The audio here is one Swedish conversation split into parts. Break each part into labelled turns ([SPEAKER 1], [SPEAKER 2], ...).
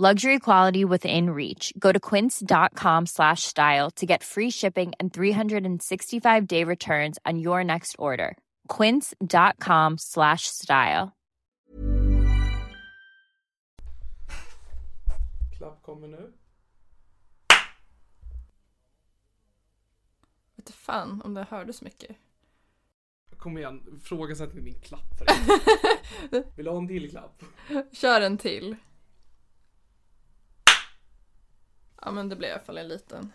[SPEAKER 1] Luxury quality within reach. Go to quince.com slash style to get free shipping and 365 day returns on your next order. Quince.com slash style.
[SPEAKER 2] Klapp kommer nu.
[SPEAKER 3] Vet du fan om det hördes mycket.
[SPEAKER 2] Kom igen, frågasätt inte min klapp. Vill du ha en till klapp?
[SPEAKER 3] Kör en till. Ja men det blev i alla fall en liten.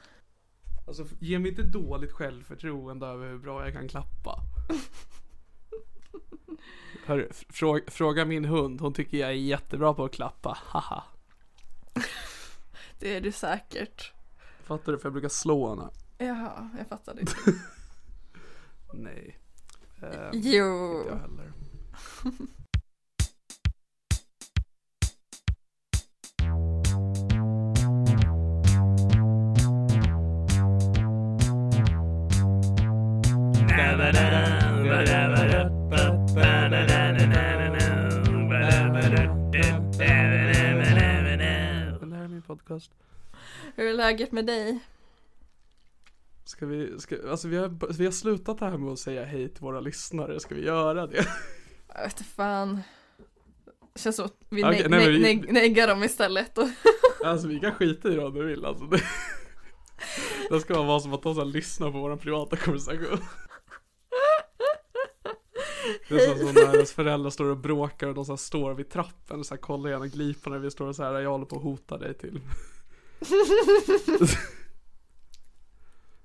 [SPEAKER 2] Alltså ge mig inte dåligt självförtroende över hur bra jag kan klappa. Hörru, fråga, fråga min hund, hon tycker jag är jättebra på att klappa, haha.
[SPEAKER 3] Det är du säkert.
[SPEAKER 2] Fattar du? För jag brukar slå henne.
[SPEAKER 3] Jaha, jag fattade inte.
[SPEAKER 2] Nej. Eh,
[SPEAKER 3] Jo.
[SPEAKER 2] Inte jag heller. podcast.
[SPEAKER 3] Hur är läget med dig?
[SPEAKER 2] Ska vi, ska, alltså vi har, vi har slutat här med att säga hej till våra lyssnare, ska vi göra det?
[SPEAKER 3] Jag vet fan. Känns som att vi
[SPEAKER 2] men
[SPEAKER 3] neg-
[SPEAKER 2] vi-
[SPEAKER 3] neg- neggar dem istället. Och
[SPEAKER 2] Alltså vi kan skita i det om du vill alltså. Det, det ska vara som att de lyssnar på vår privata konversation. Det är som, när ens föräldrar står och bråkar och de så står vid trappen och så här kollar igenom gliporna när vi står och så här, jag håller på att hota dig till.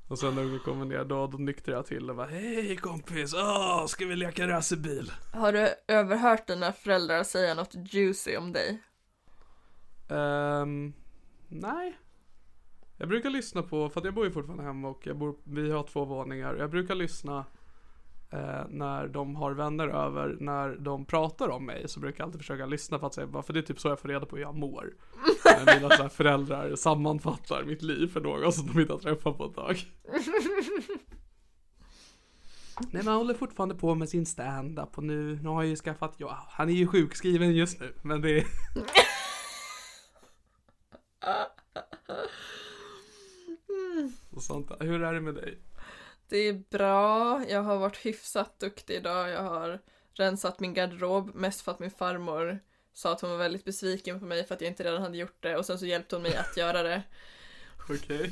[SPEAKER 2] Och sen när vi kommer ner då, då nyktrar jag till och bara Hej kompis, åh, ska vi leka racerbil?
[SPEAKER 3] har du överhört dina föräldrar säga något juicy om dig?
[SPEAKER 2] Ehm, nej. Jag brukar lyssna på, för att jag bor ju fortfarande hemma och jag bor, vi har två våningar. Jag brukar lyssna eh, när de har vänner över, när de pratar om mig så brukar jag alltid försöka lyssna för att säga, för det är typ så jag får reda på hur jag mår. När mina så här, föräldrar sammanfattar mitt liv för någon som de inte har träffat på ett tag. Nej men han håller fortfarande på med sin stand-up och nu, nu har jag ju skaffat, ja han är ju sjukskriven just nu men det är och sånt där. Hur är det med dig?
[SPEAKER 3] Det är bra, jag har varit hyfsat duktig idag. Jag har rensat min garderob, mest för att min farmor sa att hon var väldigt besviken på mig för att jag inte redan hade gjort det och sen så hjälpte hon mig att göra det.
[SPEAKER 2] Okej.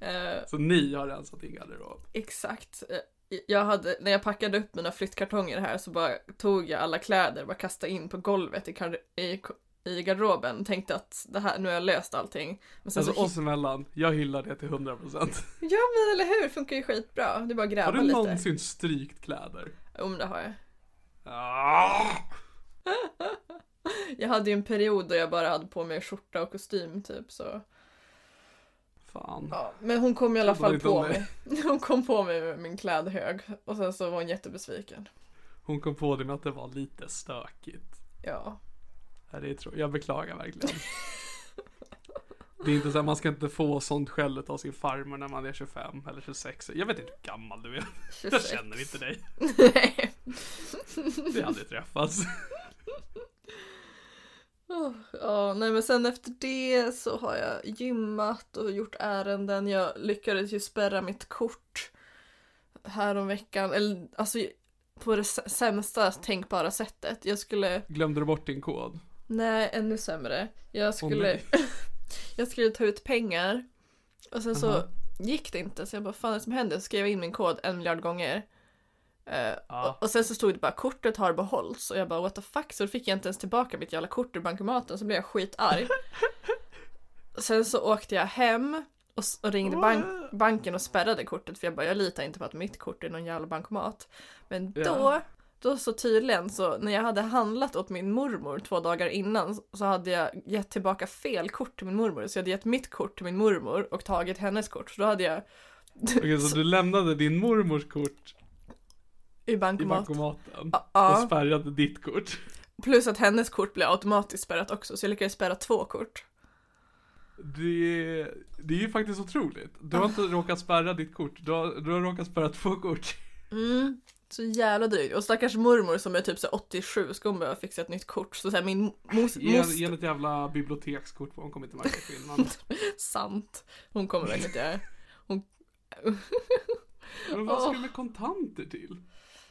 [SPEAKER 3] Eh,
[SPEAKER 2] Så ni har rensat din garderob?
[SPEAKER 3] exakt. Eh, Jag hade, när jag packade upp mina flyttkartonger här så bara tog jag alla kläder och bara kastade in på golvet i, i, i garderoben. Tänkte att det här, nu har jag löst allting. Men sen
[SPEAKER 2] Alltså
[SPEAKER 3] så
[SPEAKER 2] oss emellan, jag hyllar det till 100%
[SPEAKER 3] Ja men eller hur, funkar ju skitbra. Det är bara att
[SPEAKER 2] Har
[SPEAKER 3] gräva
[SPEAKER 2] du
[SPEAKER 3] lite.
[SPEAKER 2] någonsin strykt kläder?
[SPEAKER 3] Jo men det har jag.
[SPEAKER 2] Ah!
[SPEAKER 3] Jag hade ju en period då jag bara hade på mig skjorta och kostym typ så.
[SPEAKER 2] Fan.
[SPEAKER 3] Ja, men hon kom i alla fall på mig. Hon kom på mig med min klädhög och sen så var hon jättebesviken.
[SPEAKER 2] Hon kom på det med att det var lite stökigt.
[SPEAKER 3] Ja.
[SPEAKER 2] Det är tro- jag beklagar verkligen. Det är inte så här, man ska inte få sånt skäll av sin farmor när man är 25 eller 26. Jag vet inte hur gammal du är. Jag
[SPEAKER 3] 26.
[SPEAKER 2] känner inte dig.
[SPEAKER 3] Nej.
[SPEAKER 2] Vi har aldrig träffats.
[SPEAKER 3] Oh, Ja, nej men sen efter det så har jag gymmat och gjort ärenden. Jag lyckades ju spärra mitt kort här om veckan. Eller alltså på det sä- sämsta tänkbara sättet. Jag skulle,
[SPEAKER 2] Glömde du bort din kod?
[SPEAKER 3] Nej ännu sämre. Jag skulle,
[SPEAKER 2] nej.
[SPEAKER 3] jag skulle ta ut pengar. Och sen så
[SPEAKER 2] Aha.
[SPEAKER 3] gick det inte. Så jag bara, fan det som händer? Så skrev jag in min kod en miljard gånger. Eh,
[SPEAKER 2] Ja.
[SPEAKER 3] och, och sen så stod det bara kortet har behållits och jag bara what the fuck så då fick jag inte ens tillbaka mitt jävla kort ur bankomaten så blev jag skitarg. sen så åkte jag hem och, och ringde bank, banken och spärrade kortet för jag bara jag litar inte på att mitt kort är någon jävla bankomat. Men då,
[SPEAKER 2] Ja.
[SPEAKER 3] Då så tydligen så när jag hade handlat åt min mormor två dagar innan så hade jag gett tillbaka fel kort till min mormor så jag hade gett mitt kort till min mormor och tagit hennes kort så då hade jag
[SPEAKER 2] Okej, så du lämnade din mormors kort
[SPEAKER 3] i
[SPEAKER 2] i
[SPEAKER 3] bankomat.
[SPEAKER 2] bankomaten
[SPEAKER 3] Ja,
[SPEAKER 2] och spärrade ditt kort.
[SPEAKER 3] Plus att hennes kort blev automatiskt spärrat också, så jag lyckades spärra två kort.
[SPEAKER 2] Det, det är ju faktiskt otroligt. Du har inte råkat spärra ditt kort, du har, du har råkat spärra två kort.
[SPEAKER 3] Mm. Så jävla drygt. Och stackars mormor som är typ så här 87 ska hon behöva fixa ett nytt kort. Så, så här, min mos,
[SPEAKER 2] Ge, ge ett jävla bibliotekskort på hon kommer inte märka skillnaden.
[SPEAKER 3] Sant. Hon kommer verkligen inte göra. Hon
[SPEAKER 2] Men vad ska du med kontanter till?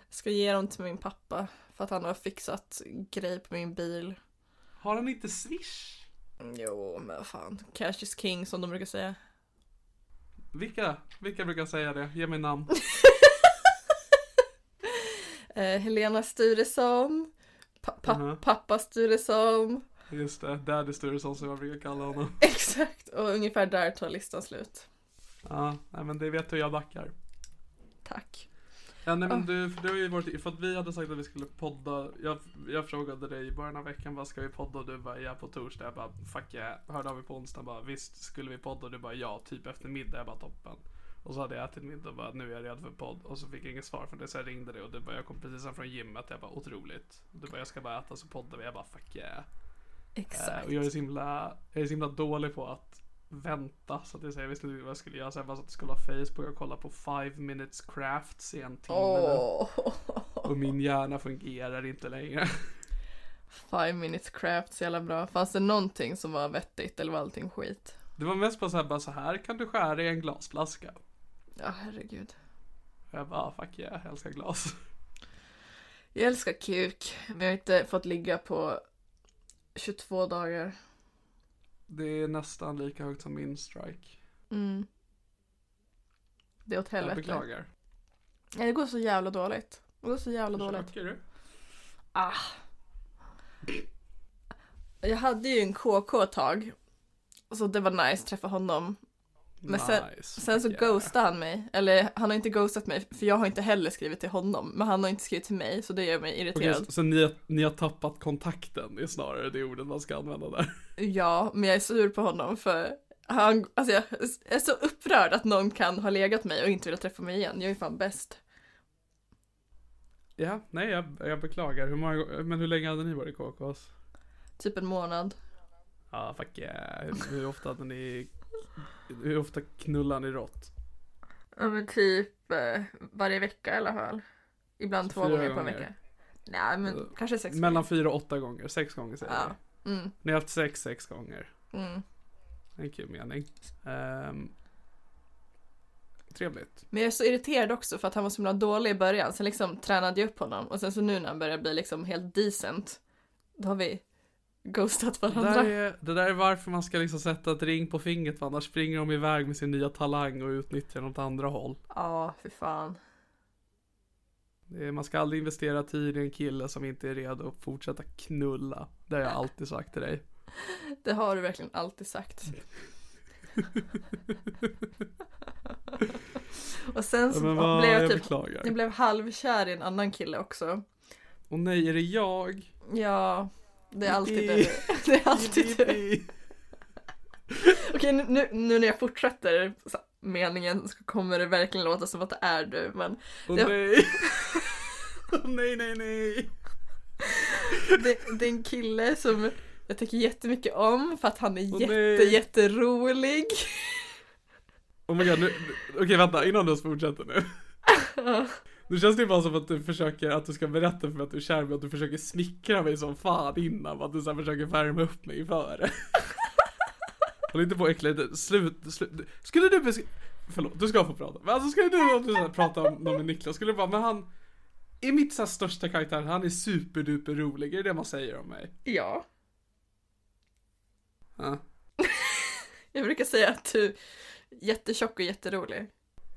[SPEAKER 3] ska ge dem till min pappa. För att han har fixat grej på min bil.
[SPEAKER 2] Har han inte swish?
[SPEAKER 3] Jo, men fan. Cash is king som de brukar säga.
[SPEAKER 2] Vilka? Vilka brukar säga det? Ge mig namn.
[SPEAKER 3] Eh, Helena Sturesson. Pa- pa-
[SPEAKER 2] Mhm.
[SPEAKER 3] Pappa Sturesson.
[SPEAKER 2] Just det, Daddy Sturesson som jag brukar kalla honom.
[SPEAKER 3] Exakt. Och ungefär där tar listan slut.
[SPEAKER 2] Ja, nej men det vet du jag backar.
[SPEAKER 3] Tack.
[SPEAKER 2] Ja nej men du, för du har ju varit, för att vi hade sagt att vi skulle podda, jag, jag frågade dig i början av veckan vad ska vi podda och du bara ja på torsdag, jag bara fuck yeah, hörde av mig på onsdag bara visst skulle vi podda och du bara ja, typ efter middag, jag bara toppen. Och så hade jag ätit middag och bara nu är jag redo för podd och så fick jag inget svar från det så jag ringde dig och du bara jag kom precis hem från gymmet, jag bara otroligt. Du bara jag ska bara äta så poddar vi, jag bara fuck yeah.
[SPEAKER 3] Exakt.
[SPEAKER 2] och jag är så himla, jag är så himla dålig på att vänta så att jag, säger, jag visste inte vad jag skulle göra. Så jag bara satt och skulle ha Facebook och kolla på 5 minutes crafts i en timme.
[SPEAKER 3] Åh.
[SPEAKER 2] Och min hjärna fungerar inte längre.
[SPEAKER 3] Five minutes craft, så jävla bra. Fanns det någonting som var vettigt eller var allting skit?
[SPEAKER 2] Det var mest bara så här, bara så här kan du skära i en glasflaska.
[SPEAKER 3] Ja, herregud.
[SPEAKER 2] Jag bara, ah, fuck yeah, jag älskar glas.
[SPEAKER 3] Jag älskar kuk, men jag har inte fått ligga på 22 dagar.
[SPEAKER 2] Det är nästan lika högt som min strike.
[SPEAKER 3] Mm. Det är åt
[SPEAKER 2] Jag
[SPEAKER 3] helvete.
[SPEAKER 2] beklagar.
[SPEAKER 3] Nej, det går så jävla dåligt. Det går så jävla dåligt.
[SPEAKER 2] Försöker du?
[SPEAKER 3] Ah. Jag hade ju en KK ett tag. Så det var nice att träffa honom. Men sen,
[SPEAKER 2] nice.
[SPEAKER 3] sen så
[SPEAKER 2] yeah.
[SPEAKER 3] ghostade han mig. Eller han har inte ghostat mig, för jag har inte heller skrivit till honom. Men han har inte skrivit till mig, så det gör mig irriterad.
[SPEAKER 2] så, så ni, har, ni har tappat kontakten är snarare det ordet man ska använda där.
[SPEAKER 3] Ja, men jag är sur på honom för han, alltså jag är så upprörd att någon kan ha legat mig och inte vilja träffa mig igen. Jag är fan bäst.
[SPEAKER 2] Ja, nej jag, jag beklagar. Hur många, men hur länge hade ni varit KKs?
[SPEAKER 3] Typ en månad.
[SPEAKER 2] Ja, fuck yeah. Hur, hur ofta hade ni, hur ofta knullar ni rått?
[SPEAKER 3] Ja men typ eh, varje vecka i alla fall. Ibland två
[SPEAKER 2] Fyra
[SPEAKER 3] gånger på en
[SPEAKER 2] gånger.
[SPEAKER 3] vecka. Nej men
[SPEAKER 2] Eh,
[SPEAKER 3] kanske sex
[SPEAKER 2] Mellan fyra och åtta gånger, sex gånger säger
[SPEAKER 3] Ja. gånger. Mm,
[SPEAKER 2] Ni har haft sex, sex gånger.
[SPEAKER 3] mm.
[SPEAKER 2] En kul mening. Ehm, trevligt.
[SPEAKER 3] Men jag är så irriterad också för att han var så himla dålig i början. Sen liksom tränade jag upp honom. Och sen så nu när han börjar bli liksom helt decent. Då har vi ghostat
[SPEAKER 2] Det
[SPEAKER 3] varandra.
[SPEAKER 2] där, är, det där är varför man ska liksom sätta ett ring på fingret annars springer de iväg med sin nya talang och utnyttjar dem åt andra håll.
[SPEAKER 3] Ja, för fan.
[SPEAKER 2] Det man ska aldrig investera tid i en kille som inte är redo att fortsätta knulla. Det har jag alltid sagt till dig.
[SPEAKER 3] Det har du verkligen alltid sagt. och sen så
[SPEAKER 2] Ja,
[SPEAKER 3] blev
[SPEAKER 2] jag,
[SPEAKER 3] jag typ
[SPEAKER 2] beklagar.
[SPEAKER 3] jag blev halvkär i en annan kille också.
[SPEAKER 2] Och nej, är det jag?
[SPEAKER 3] Ja, det är alltid
[SPEAKER 2] Yippee.
[SPEAKER 3] det. Det är alltid det. Okej, nu, nu, när jag fortsätter så- meningen så kommer det verkligen låta som att det är du, men
[SPEAKER 2] Och
[SPEAKER 3] Det-
[SPEAKER 2] nej. nej, nej, nej.
[SPEAKER 3] Det, det är en kille som jag tycker jättemycket om för att han är
[SPEAKER 2] Åh,
[SPEAKER 3] jätte,
[SPEAKER 2] nej.
[SPEAKER 3] jätterolig.
[SPEAKER 2] Oh my god, nu, nu- okej vänta, innan du fortsätter nu. Nu känns det ju bara som att du försöker, att du ska berätta för mig att du är kär men att du försöker smickra mig som fan innan, att du så försöker värma upp mig inför det. Håll inte på och äckla lite, slut, slut. Skulle du beskriva, förlåt, du ska få prata. Men alltså skulle du, om du här, prata om någon med Niklas, skulle du bara, men han är mitt så här, största karaktär, han är superduper rolig, är det det man säger om mig?
[SPEAKER 3] Ja.
[SPEAKER 2] Ja.
[SPEAKER 3] Jag brukar säga att du är jättetjock och jätterolig.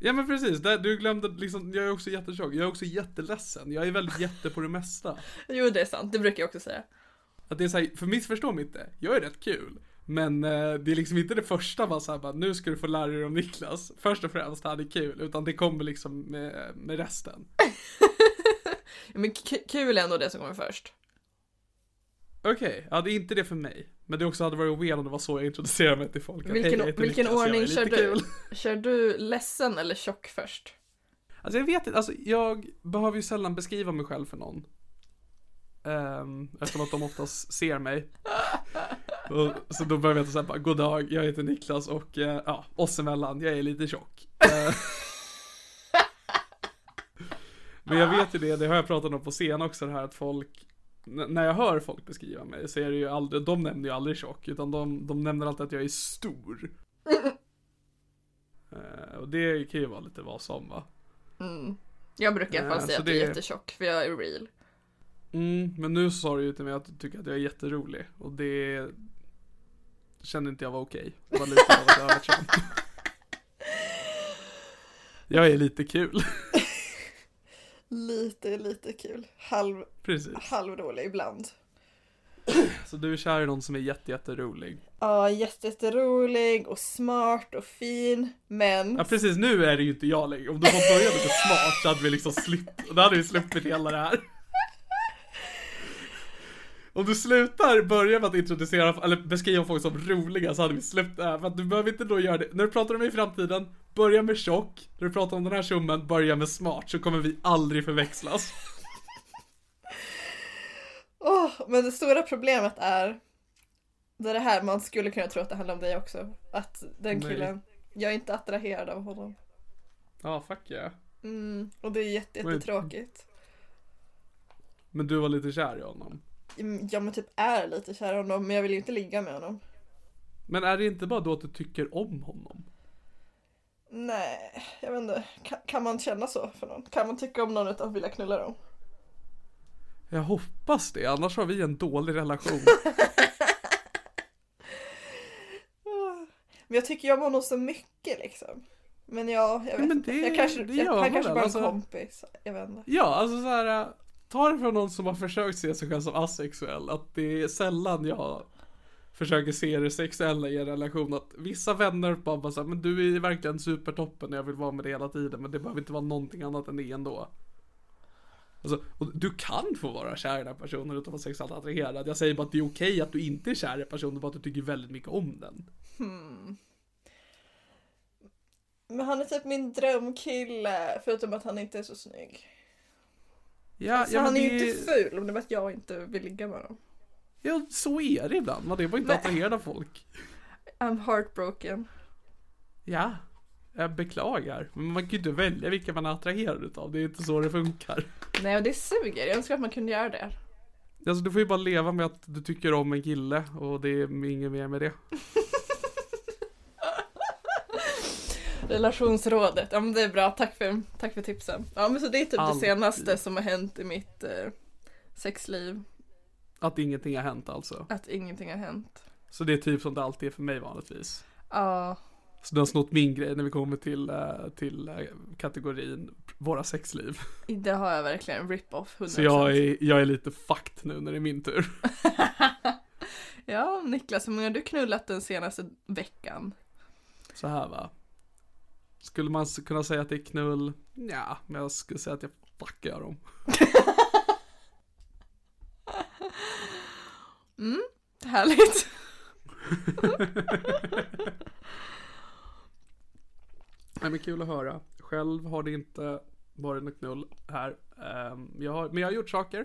[SPEAKER 2] Ja men precis, där, du glömde liksom, jag är också jättetjock, jag är också jätteledsen, jag är väldigt jätte på det mesta.
[SPEAKER 3] Jo, det är sant. Det brukar jag också säga.
[SPEAKER 2] Att det är såhär, för missförstå mig inte, jag är rätt kul. Men eh, det är liksom inte det första bara såhär bara, nu ska du få lära dig om Niklas. Först och främst, han är kul, utan det kommer liksom med, med resten.
[SPEAKER 3] Men kul är ändå det som kommer först.
[SPEAKER 2] Okej, ja det är inte det för mig. Men det också hade varit weird om det var så jag introducerade mig till folk.
[SPEAKER 3] Vilken,
[SPEAKER 2] "Hej,
[SPEAKER 3] vilken
[SPEAKER 2] Niklas,
[SPEAKER 3] ordning kör du?
[SPEAKER 2] kul."
[SPEAKER 3] Kör du ledsen eller tjock först?
[SPEAKER 2] Alltså jag vet inte, alltså jag behöver ju sällan beskriva mig själv för någon. Um, eftersom att de oftast ser mig. Och, så då behöver jag inte säga bara, god dag, jag heter Niklas och eh, ja, oss emellan, jag är lite tjock. Eh, Men jag vet ju det, det har jag pratat om på scen också det här att folk när jag hör folk beskriva mig så är det ju aldrig, de nämner ju aldrig tjock utan de, de nämner alltid att jag är stor. Eh, och det kan ju vara lite vad som va.
[SPEAKER 3] Mm. Jag brukar i alla fall
[SPEAKER 2] Ja,
[SPEAKER 3] säga att du är
[SPEAKER 2] det-
[SPEAKER 3] jättetjock, för jag är real.
[SPEAKER 2] Mm, men nu sa du ju till mig att du tycker att jag är jätterolig och det kände inte jag var okej. Det var lite av ett övertramp. Jag är lite kul.
[SPEAKER 3] Lite, lite kul. Halv,
[SPEAKER 2] Precis.
[SPEAKER 3] halvrolig ibland.
[SPEAKER 2] Så du är kär i någon som är jätte, jätterolig.
[SPEAKER 3] Ja, jätte, jätterolig och smart och fin, men...
[SPEAKER 2] Ja precis, nu är det ju inte jag längre. Om du får börja lite smart så hade vi liksom sluppit, då hade vi sluppit hela det här. Om du slutar börja med att introducera, eller beskriva folk som roliga så hade vi släppt det här. För att du behöver inte då göra det. När du pratar om mig i framtiden, börja med tjock. När du pratar om den här tjommen, börja med smart. Så kommer vi aldrig förväxlas.
[SPEAKER 3] Åh, men det stora problemet är det är det här man skulle kunna tro att det handlar om dig också. Att den
[SPEAKER 2] Nej.
[SPEAKER 3] killen, jag är inte attraherad av honom.
[SPEAKER 2] Ja, fuck yeah.
[SPEAKER 3] Mm, och det är jätte, jättetråkigt.
[SPEAKER 2] Men du var lite kär i honom.
[SPEAKER 3] Mm, Jag men typ är lite kär i honom men jag vill ju inte ligga med honom.
[SPEAKER 2] Men är det inte bara då att du tycker om honom?
[SPEAKER 3] Nej, jag vet inte. Kan, kan man känna så för någon? Kan man tycka om någon utan att vilja knulla dem?
[SPEAKER 2] Jag hoppas det, annars har vi en dålig relation.
[SPEAKER 3] Men jag tycker jag om honom så mycket liksom. Men jag, jag vet
[SPEAKER 2] men
[SPEAKER 3] inte.
[SPEAKER 2] det-
[SPEAKER 3] jag kanske, jag, han kanske bara är
[SPEAKER 2] alltså.
[SPEAKER 3] en kompis. Jag vet inte.
[SPEAKER 2] Ja, alltså så här. Ta det från någon som har försökt se sig själv som asexuell. Att det är sällan jag försöker se det sexuella i en relation. Att vissa vänner bara, bara men du är verkligen supertoppen och jag vill vara med dig hela tiden. Men det behöver inte vara någonting annat än det ändå. Alltså, och du kan få vara kär i den här personen utan att vara sexuellt attraherad. Jag säger bara att det är okej att du inte är kär i personen, bara att du tycker väldigt mycket om den. Hmm.
[SPEAKER 3] Men han är typ min drömkille, förutom att han inte är så snygg.
[SPEAKER 2] Ja,
[SPEAKER 3] Så
[SPEAKER 2] ja,
[SPEAKER 3] han är ju
[SPEAKER 2] det-
[SPEAKER 3] inte ful, om det bara att jag inte vill ligga med honom.
[SPEAKER 2] Ja, så är det ibland. Man är bara inte attraherad av folk.
[SPEAKER 3] I'm heartbroken.
[SPEAKER 2] Ja, jag beklagar. Men man kan ju inte välja vilka man är attraherad utav. Det är inte så det funkar.
[SPEAKER 3] Nej, och det suger. Jag önskar att man kunde göra det.
[SPEAKER 2] Alltså du får ju bara leva med att du tycker om en kille och det är inget mer med det.
[SPEAKER 3] Relationsrådet, ja men det är bra. Tack för, tack för tipsen. Ja men så det är typ
[SPEAKER 2] Alltid.
[SPEAKER 3] det senaste som har hänt i mitt eh, sexliv.
[SPEAKER 2] Att ingenting har hänt alltså.
[SPEAKER 3] Att ingenting har hänt.
[SPEAKER 2] Så det är typ som det alltid är för mig vanligtvis.
[SPEAKER 3] Ja,
[SPEAKER 2] Så du har snott min grej när vi kommer till, eh, till eh, kategorin våra sexliv.
[SPEAKER 3] det har jag verkligen. Rip-off 100%.
[SPEAKER 2] Så jag är, jag är lite fucked nu när det är min tur.
[SPEAKER 3] Ja, Niklas, hur många har du knullat den senaste veckan?
[SPEAKER 2] Så här va. Skulle man kunna säga att det är knull? Ja, men jag skulle säga att jag fuckar dem.
[SPEAKER 3] Härligt.
[SPEAKER 2] Nej men kul att höra. Själv har det inte Borgen och Knull här. Ehm, jag har, men jag har gjort saker.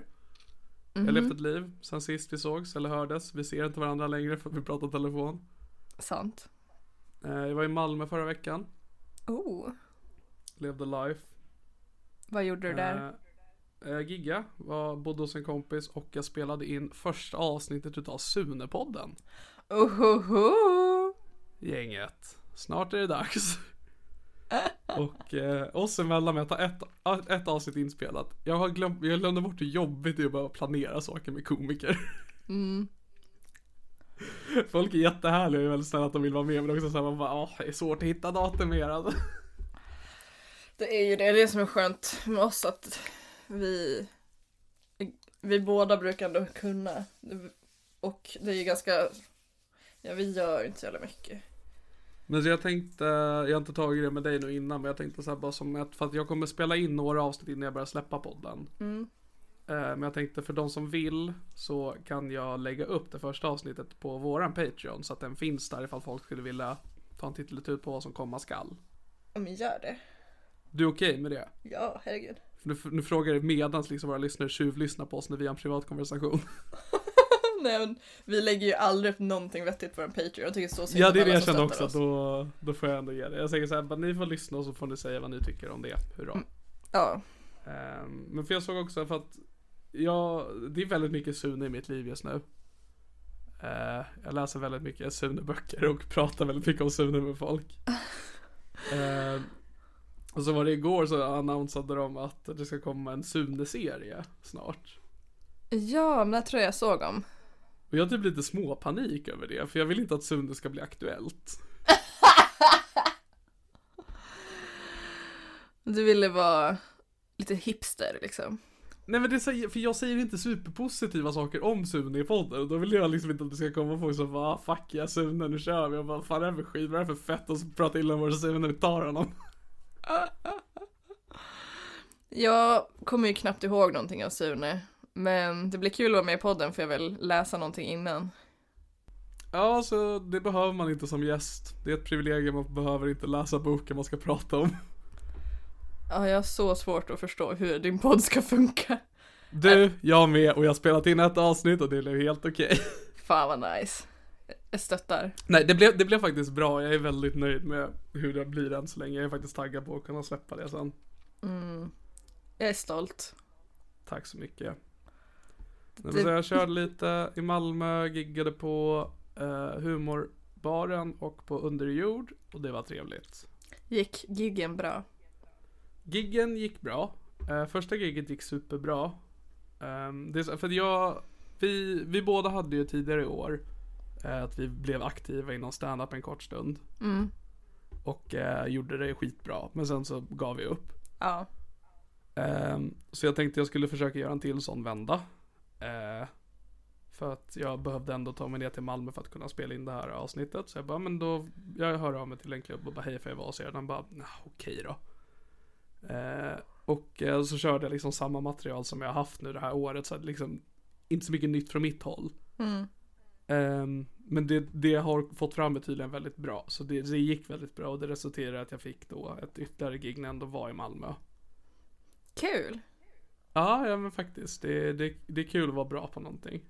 [SPEAKER 2] Jag
[SPEAKER 3] Mhm.
[SPEAKER 2] har levt ett liv sen sist vi sågs eller hördes. Vi ser inte varandra längre för att vi pratar telefon.
[SPEAKER 3] Sant.
[SPEAKER 2] Eh, jag var i Malmö förra veckan.
[SPEAKER 3] Oh,
[SPEAKER 2] Levde life.
[SPEAKER 3] vad gjorde du där?
[SPEAKER 2] Eh, eh, gigga, var, bodde hos en kompis och jag spelade in första avsnittet utav Sune-podden.
[SPEAKER 3] Ohoho!
[SPEAKER 2] Gänget. Snart är det dags. och eh, oss emellan med att ha ett, ett avsnitt inspelat. Jag har glömt, jag glömde bort hur jobbigt det är att behöva planera saker med komiker.
[SPEAKER 3] Mm.
[SPEAKER 2] Folk är jättehärliga och är väldigt snälla att de vill vara med men också såhär man bara, åh, det är svårt att hitta datum mer alltså.
[SPEAKER 3] Det är ju det, det är som är skönt med oss att vi vi båda brukar ändå kunna och det är ju ganska ja vi gör inte så jävla mycket.
[SPEAKER 2] Men så jag tänkte, jag har inte tagit det med dig nu innan men jag tänkte så här bara som ett, för att jag kommer spela in några avsnitt innan jag börjar släppa podden.
[SPEAKER 3] Mm.
[SPEAKER 2] Eh, Men jag tänkte för de som vill så kan jag lägga upp det första avsnittet på våran Patreon så att den finns där ifall folk skulle vilja ta en tittel på vad som komma skall.
[SPEAKER 3] Ja men gör det.
[SPEAKER 2] Du är okej med det?
[SPEAKER 3] Ja, herregud.
[SPEAKER 2] Nu, nu frågar jag medans liksom våra lyssnare tjuvlyssnar på oss när vi har en privat konversation.
[SPEAKER 3] Nej men vi lägger ju aldrig upp någonting vettigt på en Patreon. Jag tycker så synd
[SPEAKER 2] Ja det är det jag kände också,
[SPEAKER 3] oss.
[SPEAKER 2] då, då får jag ändå ge det. Jag säger så här, ni får lyssna och så får ni säga vad ni tycker om det. Hurra.
[SPEAKER 3] Ja.
[SPEAKER 2] Ehm, men för jag såg också för att jag, det är väldigt mycket Sune i mitt liv just nu. Eh, jag läser väldigt mycket Sune-böcker och pratar väldigt mycket om Sune med folk. Ehm, och så var det igår så annonsade de att det ska komma en Sune-serie snart.
[SPEAKER 3] Ja, men det tror jag jag såg om.
[SPEAKER 2] Och jag har typ lite småpanik över det, för jag vill inte att Sune ska bli aktuellt.
[SPEAKER 3] Du ville vara lite hipster liksom.
[SPEAKER 2] Nej men det säger, för jag säger inte superpositiva saker om Sune i podden och då vill jag liksom inte att det ska komma folk som bara ah, fuck ja Sune nu kör vi och bara fan är det för skit, vad är det för fett och så pratar illa om vår Sune, vi tar honom.
[SPEAKER 3] Jag kommer ju knappt ihåg någonting av Sune. Men det blir kul att vara med i podden för jag vill läsa någonting innan.
[SPEAKER 2] Ja så det behöver man inte som gäst. Det är ett privilegium, man behöver inte läsa boken man ska prata om.
[SPEAKER 3] Ja, jag har så svårt att förstå hur din podd ska funka.
[SPEAKER 2] Du, jag med och jag har spelat in ett avsnitt och det blev helt okej.
[SPEAKER 3] Fan vad nice. Jag stöttar.
[SPEAKER 2] Nej det blev, det blev faktiskt bra, jag är väldigt nöjd med hur det blir än så länge. Jag är faktiskt taggad på att kunna släppa det sen.
[SPEAKER 3] Mm. Jag är stolt.
[SPEAKER 2] Tack så mycket.
[SPEAKER 3] Det-
[SPEAKER 2] så jag körde lite i Malmö, giggade på eh, humorbaren och på underjord och det var trevligt.
[SPEAKER 3] Gick giggen bra?
[SPEAKER 2] Giggen gick bra. Eh, första gigget gick superbra. Ehm, det är för jag, vi, vi båda hade ju tidigare i år eh, att vi blev aktiva inom stand-up en kort stund.
[SPEAKER 3] Mm.
[SPEAKER 2] Och eh, gjorde det skitbra. Men sen så gav vi upp.
[SPEAKER 3] Ja.
[SPEAKER 2] Ehm, så jag tänkte jag skulle försöka göra en till sån vända. För att jag behövde ändå ta mig ner till Malmö för att kunna spela in det här avsnittet. Så jag bara, men då, jag hör av mig till en klubb och bara hej får jag vara hos er? Den bara, nah, okej då. Eh, och eh, så körde jag liksom samma material som jag har haft nu det här året. Så liksom, inte så mycket nytt från mitt håll.
[SPEAKER 3] Mm.
[SPEAKER 2] Ehm, men det, det jag har fått fram är tydligen väldigt bra. Så det, det gick väldigt bra och det resulterade i att jag fick då ett ytterligare gig när jag ändå var i Malmö.
[SPEAKER 3] Kul.
[SPEAKER 2] Ja, ja men faktiskt. Det, det, det är kul att vara bra på någonting.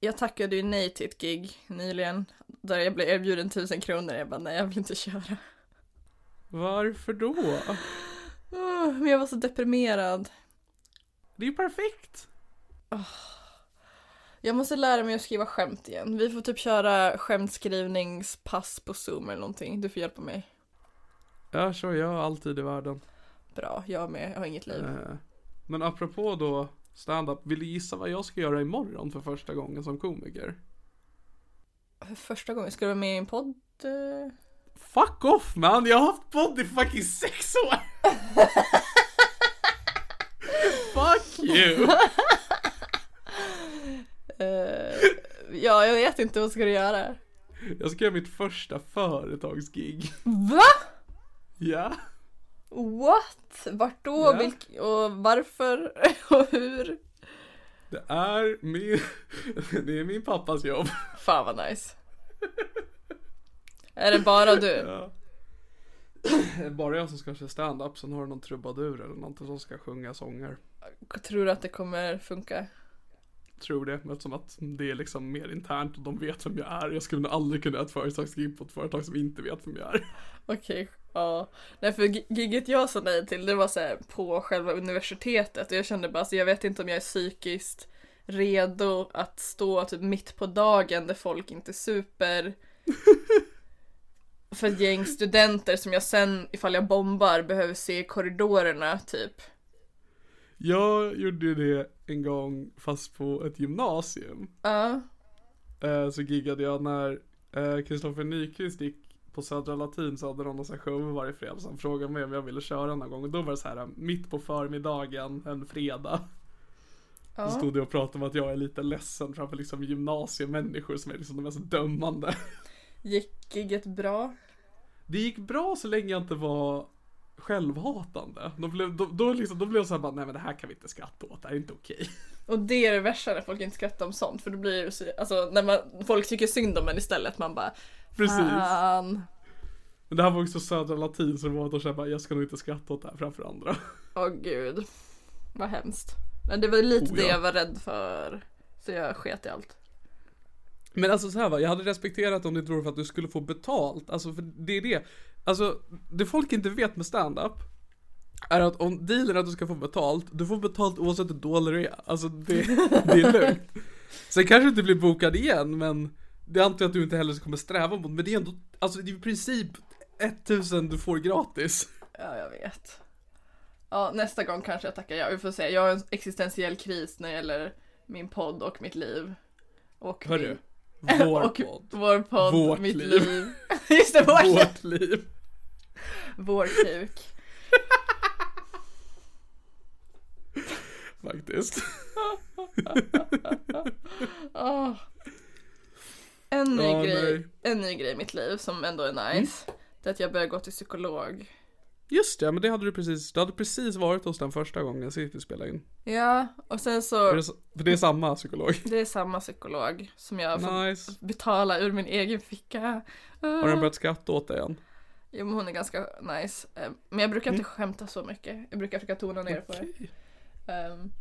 [SPEAKER 3] Jag tackade ju nej till ett gig nyligen. Där jag blev erbjuden tusen kronor. Jag bara nej, jag vill inte köra.
[SPEAKER 2] Varför då?
[SPEAKER 3] Åh, men jag var så deprimerad.
[SPEAKER 2] Det är ju perfekt.
[SPEAKER 3] Jag måste lära mig att skriva skämt igen. Vi får typ köra skämtskrivningspass på zoom eller någonting. Du får hjälpa mig.
[SPEAKER 2] Ja, så jag har alltid i världen.
[SPEAKER 3] Bra, jag med. Jag har inget liv.
[SPEAKER 2] Eh, Men apropå då stand-up, vill du gissa vad jag ska göra imorgon för första gången som komiker?
[SPEAKER 3] För första gången, ska du vara med i en podd?
[SPEAKER 2] Fuck off man, jag har haft podd i fucking sex år! Fuck you!
[SPEAKER 3] eh, ja, jag vet inte, vad ska du göra?
[SPEAKER 2] Jag ska göra mitt första företagsgig.
[SPEAKER 3] Va?
[SPEAKER 2] Ja.
[SPEAKER 3] What? Vart då?
[SPEAKER 2] Ja.
[SPEAKER 3] Vilk- och varför? och hur?
[SPEAKER 2] Det är min, det är min pappas jobb.
[SPEAKER 3] Fan vad nice. Är det bara du?
[SPEAKER 2] Ja. Bara jag som ska köra stand-up, sen har du någon trubadur eller någonting som ska sjunga sånger.
[SPEAKER 3] Tror du att det kommer funka?
[SPEAKER 2] Tror det, eftersom att det är liksom mer internt och de vet vem jag är. Jag skulle nog aldrig kunna göra ett företagsgig på ett företag som inte vet vem jag är.
[SPEAKER 3] Okej, ja. Nej för gi- giget jag sa nej till det var så här på själva universitetet och jag kände bara så jag vet inte om jag är psykiskt redo att stå typ mitt på dagen där folk inte super. för ett gäng studenter som jag sen ifall jag bombar behöver se i korridorerna typ.
[SPEAKER 2] Jag gjorde det en gång fast på ett gymnasium.
[SPEAKER 3] Ja.
[SPEAKER 2] Eh, så giggade jag när eh, Kristoffer Nyqvist gick på Södra Latin så hade de någon show varje fredag. Så han frågade mig om jag ville köra någon gång och då var det så här mitt på förmiddagen en fredag.
[SPEAKER 3] Ja.
[SPEAKER 2] stod jag och pratade om att jag är lite ledsen framför liksom gymnasiemänniskor som är liksom de mest dömande.
[SPEAKER 3] Gick giget bra?
[SPEAKER 2] Det gick bra så länge jag inte var självhatande. Då blev, då, då liksom, då blev jag såhär bara, nej men det här kan vi inte skratta åt, det här är inte okej.
[SPEAKER 3] Och det är det värsta när folk inte skrattar om sånt för då blir det så, alltså när man, folk tycker synd om en istället man bara
[SPEAKER 2] Precis.
[SPEAKER 3] Fan.
[SPEAKER 2] Men det här var också Södra Latin så det var att jag bara, jag ska nog inte skratta åt det här framför andra.
[SPEAKER 3] Åh gud. Vad hemskt. Men det var lite
[SPEAKER 2] Oh,
[SPEAKER 3] det
[SPEAKER 2] ja.
[SPEAKER 3] jag var rädd för. Så jag sket i allt.
[SPEAKER 2] Men alltså så här va, jag hade respekterat om det inte vore för att du skulle få betalt. Alltså för det är det. Alltså, det folk inte vet med stand-up är att om dealen är att du ska få betalt, du får betalt oavsett hur dålig du är. Alltså det, det är lugnt. Sen kanske du inte blir bokad igen, men det antar jag att du inte heller kommer sträva mot. Men det är ändå, alltså det är i princip 1000 du får gratis.
[SPEAKER 3] Ja, jag vet. Ja, nästa gång kanske jag tackar ja. Vi får se. Jag har en existentiell kris när det gäller min podd och mitt liv. Och
[SPEAKER 2] Hörru,
[SPEAKER 3] min...
[SPEAKER 2] vår
[SPEAKER 3] och
[SPEAKER 2] podd.
[SPEAKER 3] Vår podd,
[SPEAKER 2] Vårt
[SPEAKER 3] mitt
[SPEAKER 2] liv.
[SPEAKER 3] liv. Just det, vårt.
[SPEAKER 2] Vårt liv.
[SPEAKER 3] Vår kuk.
[SPEAKER 2] Faktiskt.
[SPEAKER 3] Åh. En ny,
[SPEAKER 2] Ja,
[SPEAKER 3] grej,
[SPEAKER 2] nej.
[SPEAKER 3] en ny grej i mitt liv som ändå är nice. Det är att jag börjar gå till psykolog.
[SPEAKER 2] Just det, men det hade du precis, du hade precis varit hos den första gången sist vi spelade in.
[SPEAKER 3] Ja, och sen så,
[SPEAKER 2] det, så- för det är samma psykolog.
[SPEAKER 3] det är samma psykolog som jag får
[SPEAKER 2] Nice.
[SPEAKER 3] betala ur min egen ficka.
[SPEAKER 2] Har den börjat skratta åt dig än?
[SPEAKER 3] Jo men hon är ganska nice. Eh, Men jag brukar inte skämta så mycket. Jag brukar försöka tona ner på det. Ehm,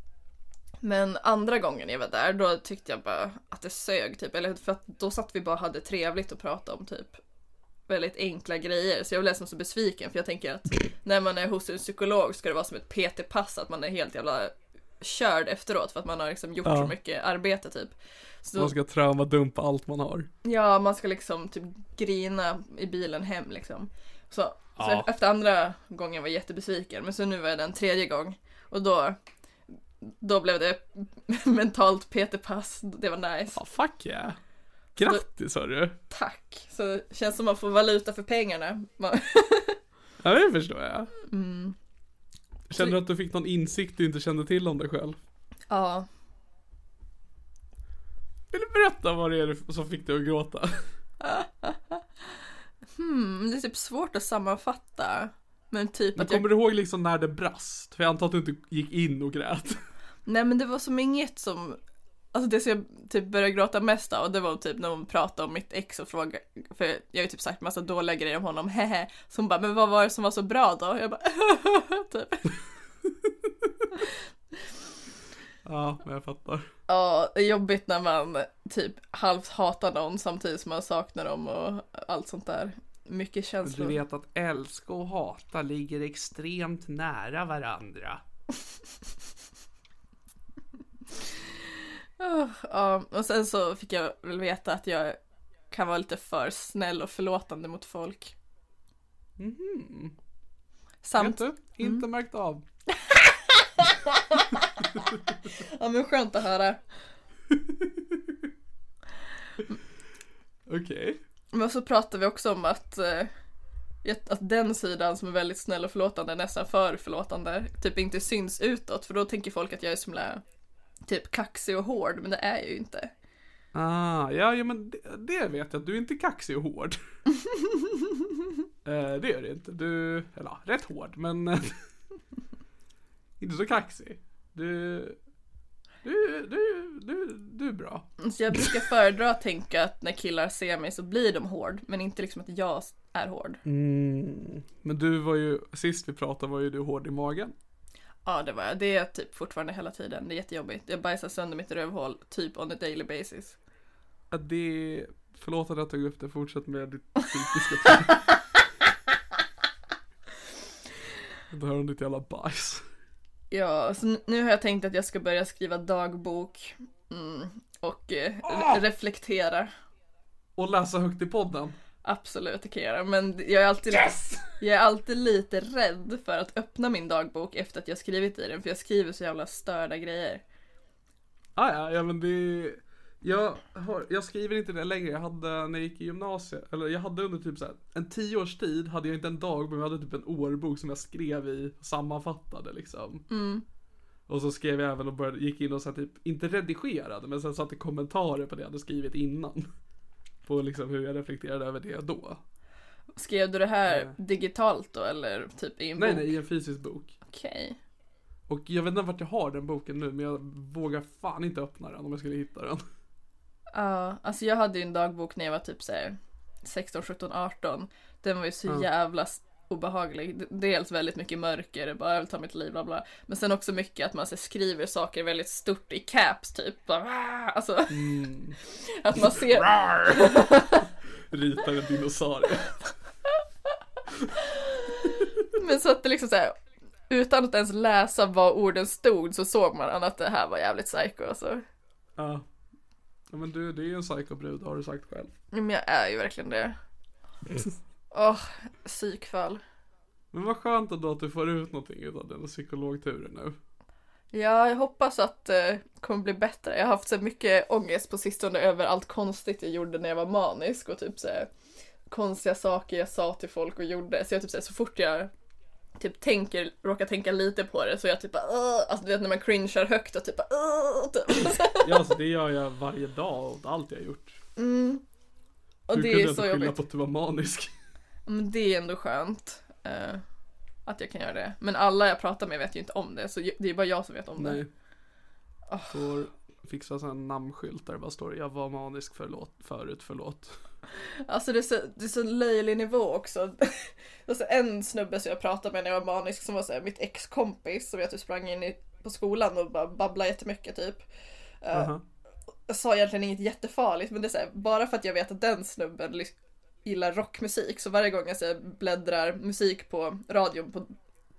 [SPEAKER 3] Men andra gången jag var där då tyckte jag bara att det sög typ. Eller för att då satt vi bara och hade trevligt och pratade om typ väldigt enkla grejer. Så jag blev nästan så besviken för jag tänker att när man är hos en psykolog ska det vara som ett PT-pass. Att man är helt jävla körd efteråt för att man har liksom gjort
[SPEAKER 2] Ja.
[SPEAKER 3] så mycket arbete typ. Så,
[SPEAKER 2] Man ska traumadumpa allt man har.
[SPEAKER 3] Ja, man ska liksom typ grina i bilen hem liksom. Så, så
[SPEAKER 2] Ja.
[SPEAKER 3] efter andra gången var jag jättebesviken, men så nu var jag den tredje gång. Och då, då blev det mentalt PT-pass, det var nice.
[SPEAKER 2] Ja, fuck yeah. Grattis hörru.
[SPEAKER 3] Tack! Så det känns som man får valuta för pengarna.
[SPEAKER 2] Ja, det förstår jag.
[SPEAKER 3] mm.
[SPEAKER 2] Känner du att du fick någon insikt du inte kände till om dig själv?
[SPEAKER 3] Ja,
[SPEAKER 2] Vill du berätta vad det är som fick dig att gråta?
[SPEAKER 3] hmm, det är typ svårt att sammanfatta. Men typ
[SPEAKER 2] Men
[SPEAKER 3] att jag
[SPEAKER 2] kommer du ihåg liksom när det brast? För jag antar att du inte gick in och grät.
[SPEAKER 3] Nej men det var som inget som Alltså det som jag typ började gråta mest av det var typ när hon pratade om mitt ex och frågade För jag har ju typ sagt massa dåliga grejer om honom, hehe Så hon bara, men vad var det som var så bra då? Jag bara, typ
[SPEAKER 2] Ja, men jag fattar.
[SPEAKER 3] Ja, det är jobbigt när man typ halvt hatar någon samtidigt som man saknar dem och allt sånt där Mycket känslor
[SPEAKER 2] vet att älska och hata ligger extremt nära varandra.
[SPEAKER 3] Ja, och sen så fick jag väl veta att jag kan vara lite för snäll och förlåtande mot folk
[SPEAKER 2] Mhm.
[SPEAKER 3] Samt,
[SPEAKER 2] Inte, inte märkt av.
[SPEAKER 3] ja men skönt att höra
[SPEAKER 2] Okej.
[SPEAKER 3] Men så pratar vi också om att, eh, att den sidan som är väldigt snäll och förlåtande, nästan för förlåtande, typ inte syns utåt. För då tänker folk att jag är så himla typ kaxig och hård, men det är jag ju inte.
[SPEAKER 2] Ah, ja, ja men det, det vet jag. Du är inte kaxig och hård. eh, det är du inte. Du, eller ja, rätt hård men inte så kaxig. Du, Du, du, du, du är bra.
[SPEAKER 3] Så jag brukar föredra att tänka att när killar ser mig så blir de hård, men inte liksom att jag är hård.
[SPEAKER 2] Mm. Men du var ju, sist vi pratade var ju du hård i magen.
[SPEAKER 3] Ja, det var jag. Det är typ fortfarande hela tiden. Det är jättejobbigt. Jag bajsar sönder mitt rövhål, typ on a daily basis.
[SPEAKER 2] Att det, förlåt att jag tog upp det, fortsätt med ditt psykiska. Det hör om ditt jävla bajs.
[SPEAKER 3] Ja, så nu har jag tänkt att jag ska börja skriva dagbok. Mm, och eh, re- reflektera.
[SPEAKER 2] Och läsa högt i podden.
[SPEAKER 3] Absolut, det kan jag göra. Men jag är, alltid lite, jag är alltid lite rädd för att öppna min dagbok efter att jag skrivit i den. För jag skriver så jävla störda grejer.
[SPEAKER 2] Ah, ja, ja men det jag, har, jag skriver inte det längre. Jag hade när jag gick i gymnasiet, eller jag hade under typ så här, en tio års tid hade jag inte en dagbok, men jag hade typ en årbok som jag skrev i, sammanfattade liksom. Och så skrev jag även och började, gick in och så här, typ, inte redigerade, men sen satte kommentarer på det jag hade skrivit innan. På liksom hur jag reflekterade över det då.
[SPEAKER 3] Skrev du det här
[SPEAKER 2] Eh.
[SPEAKER 3] digitalt då eller typ i en
[SPEAKER 2] Nej
[SPEAKER 3] bok?
[SPEAKER 2] nej, i en fysisk bok.
[SPEAKER 3] Okej.
[SPEAKER 2] Och jag vet inte vart jag har den boken nu, men jag vågar fan inte öppna den om jag skulle hitta den.
[SPEAKER 3] Ja, alltså jag hade ju en dagbok när jag var typ såhär 16, 17, 18. Den var ju så
[SPEAKER 2] Ja.
[SPEAKER 3] jävla obehaglig. Dels väldigt mycket mörker, bara jag vill ta mitt liv, bla bla. Men sen också mycket att man så, skriver saker väldigt stort i caps typ. Bara, alltså,
[SPEAKER 2] Mm.
[SPEAKER 3] att man ser...
[SPEAKER 2] Ritar en dinosaurie.
[SPEAKER 3] Men så att det liksom såhär, utan att ens läsa vad orden stod så såg man att det här var jävligt psycho alltså.
[SPEAKER 2] Ja. ja men du, det är ju en psykobrud har du sagt själv.
[SPEAKER 3] Men jag är ju verkligen det. Åh, psykfall.
[SPEAKER 2] Men vad skönt ändå att du får ut någonting av den psykologturen nu.
[SPEAKER 3] Ja, jag hoppas att det kommer bli bättre. Jag har haft så mycket ångest på sistone över allt konstigt jag gjorde när jag var manisk och typ så här, konstiga saker jag sa till folk och gjorde. Så jag typ så, här, så fort jag typ tänker, råkar tänka lite på det så jag typ bara "Åh!" alltså du vet när man cringear högt och typ bara "Åh!" typ.
[SPEAKER 2] Ja alltså det gör jag varje dag och allt jag har gjort.
[SPEAKER 3] mm. Och
[SPEAKER 2] Hur
[SPEAKER 3] det
[SPEAKER 2] kunde
[SPEAKER 3] är så jobbigt.
[SPEAKER 2] på att du var manisk?
[SPEAKER 3] Men det är ändå skönt. eh, att jag kan göra det. Men alla jag pratar med vet ju inte om det så det är bara jag som vet om det.
[SPEAKER 2] Nej. Får fixa här namnskylt där det bara står jag var manisk förlåt, förut, förlåt.
[SPEAKER 3] Alltså det är, så, det är så löjlig nivå också. Det var så en snubbe som jag pratade med när jag var manisk som var så här, mitt ex-kompis som jag typ sprang in i, på skolan och bara babblade jättemycket typ. Eh,
[SPEAKER 2] Aha.
[SPEAKER 3] Jag sa egentligen inget jättefarligt men det är så här, bara för att jag vet att den snubben gillar rockmusik så varje gång jag så bläddrar musik på radion på,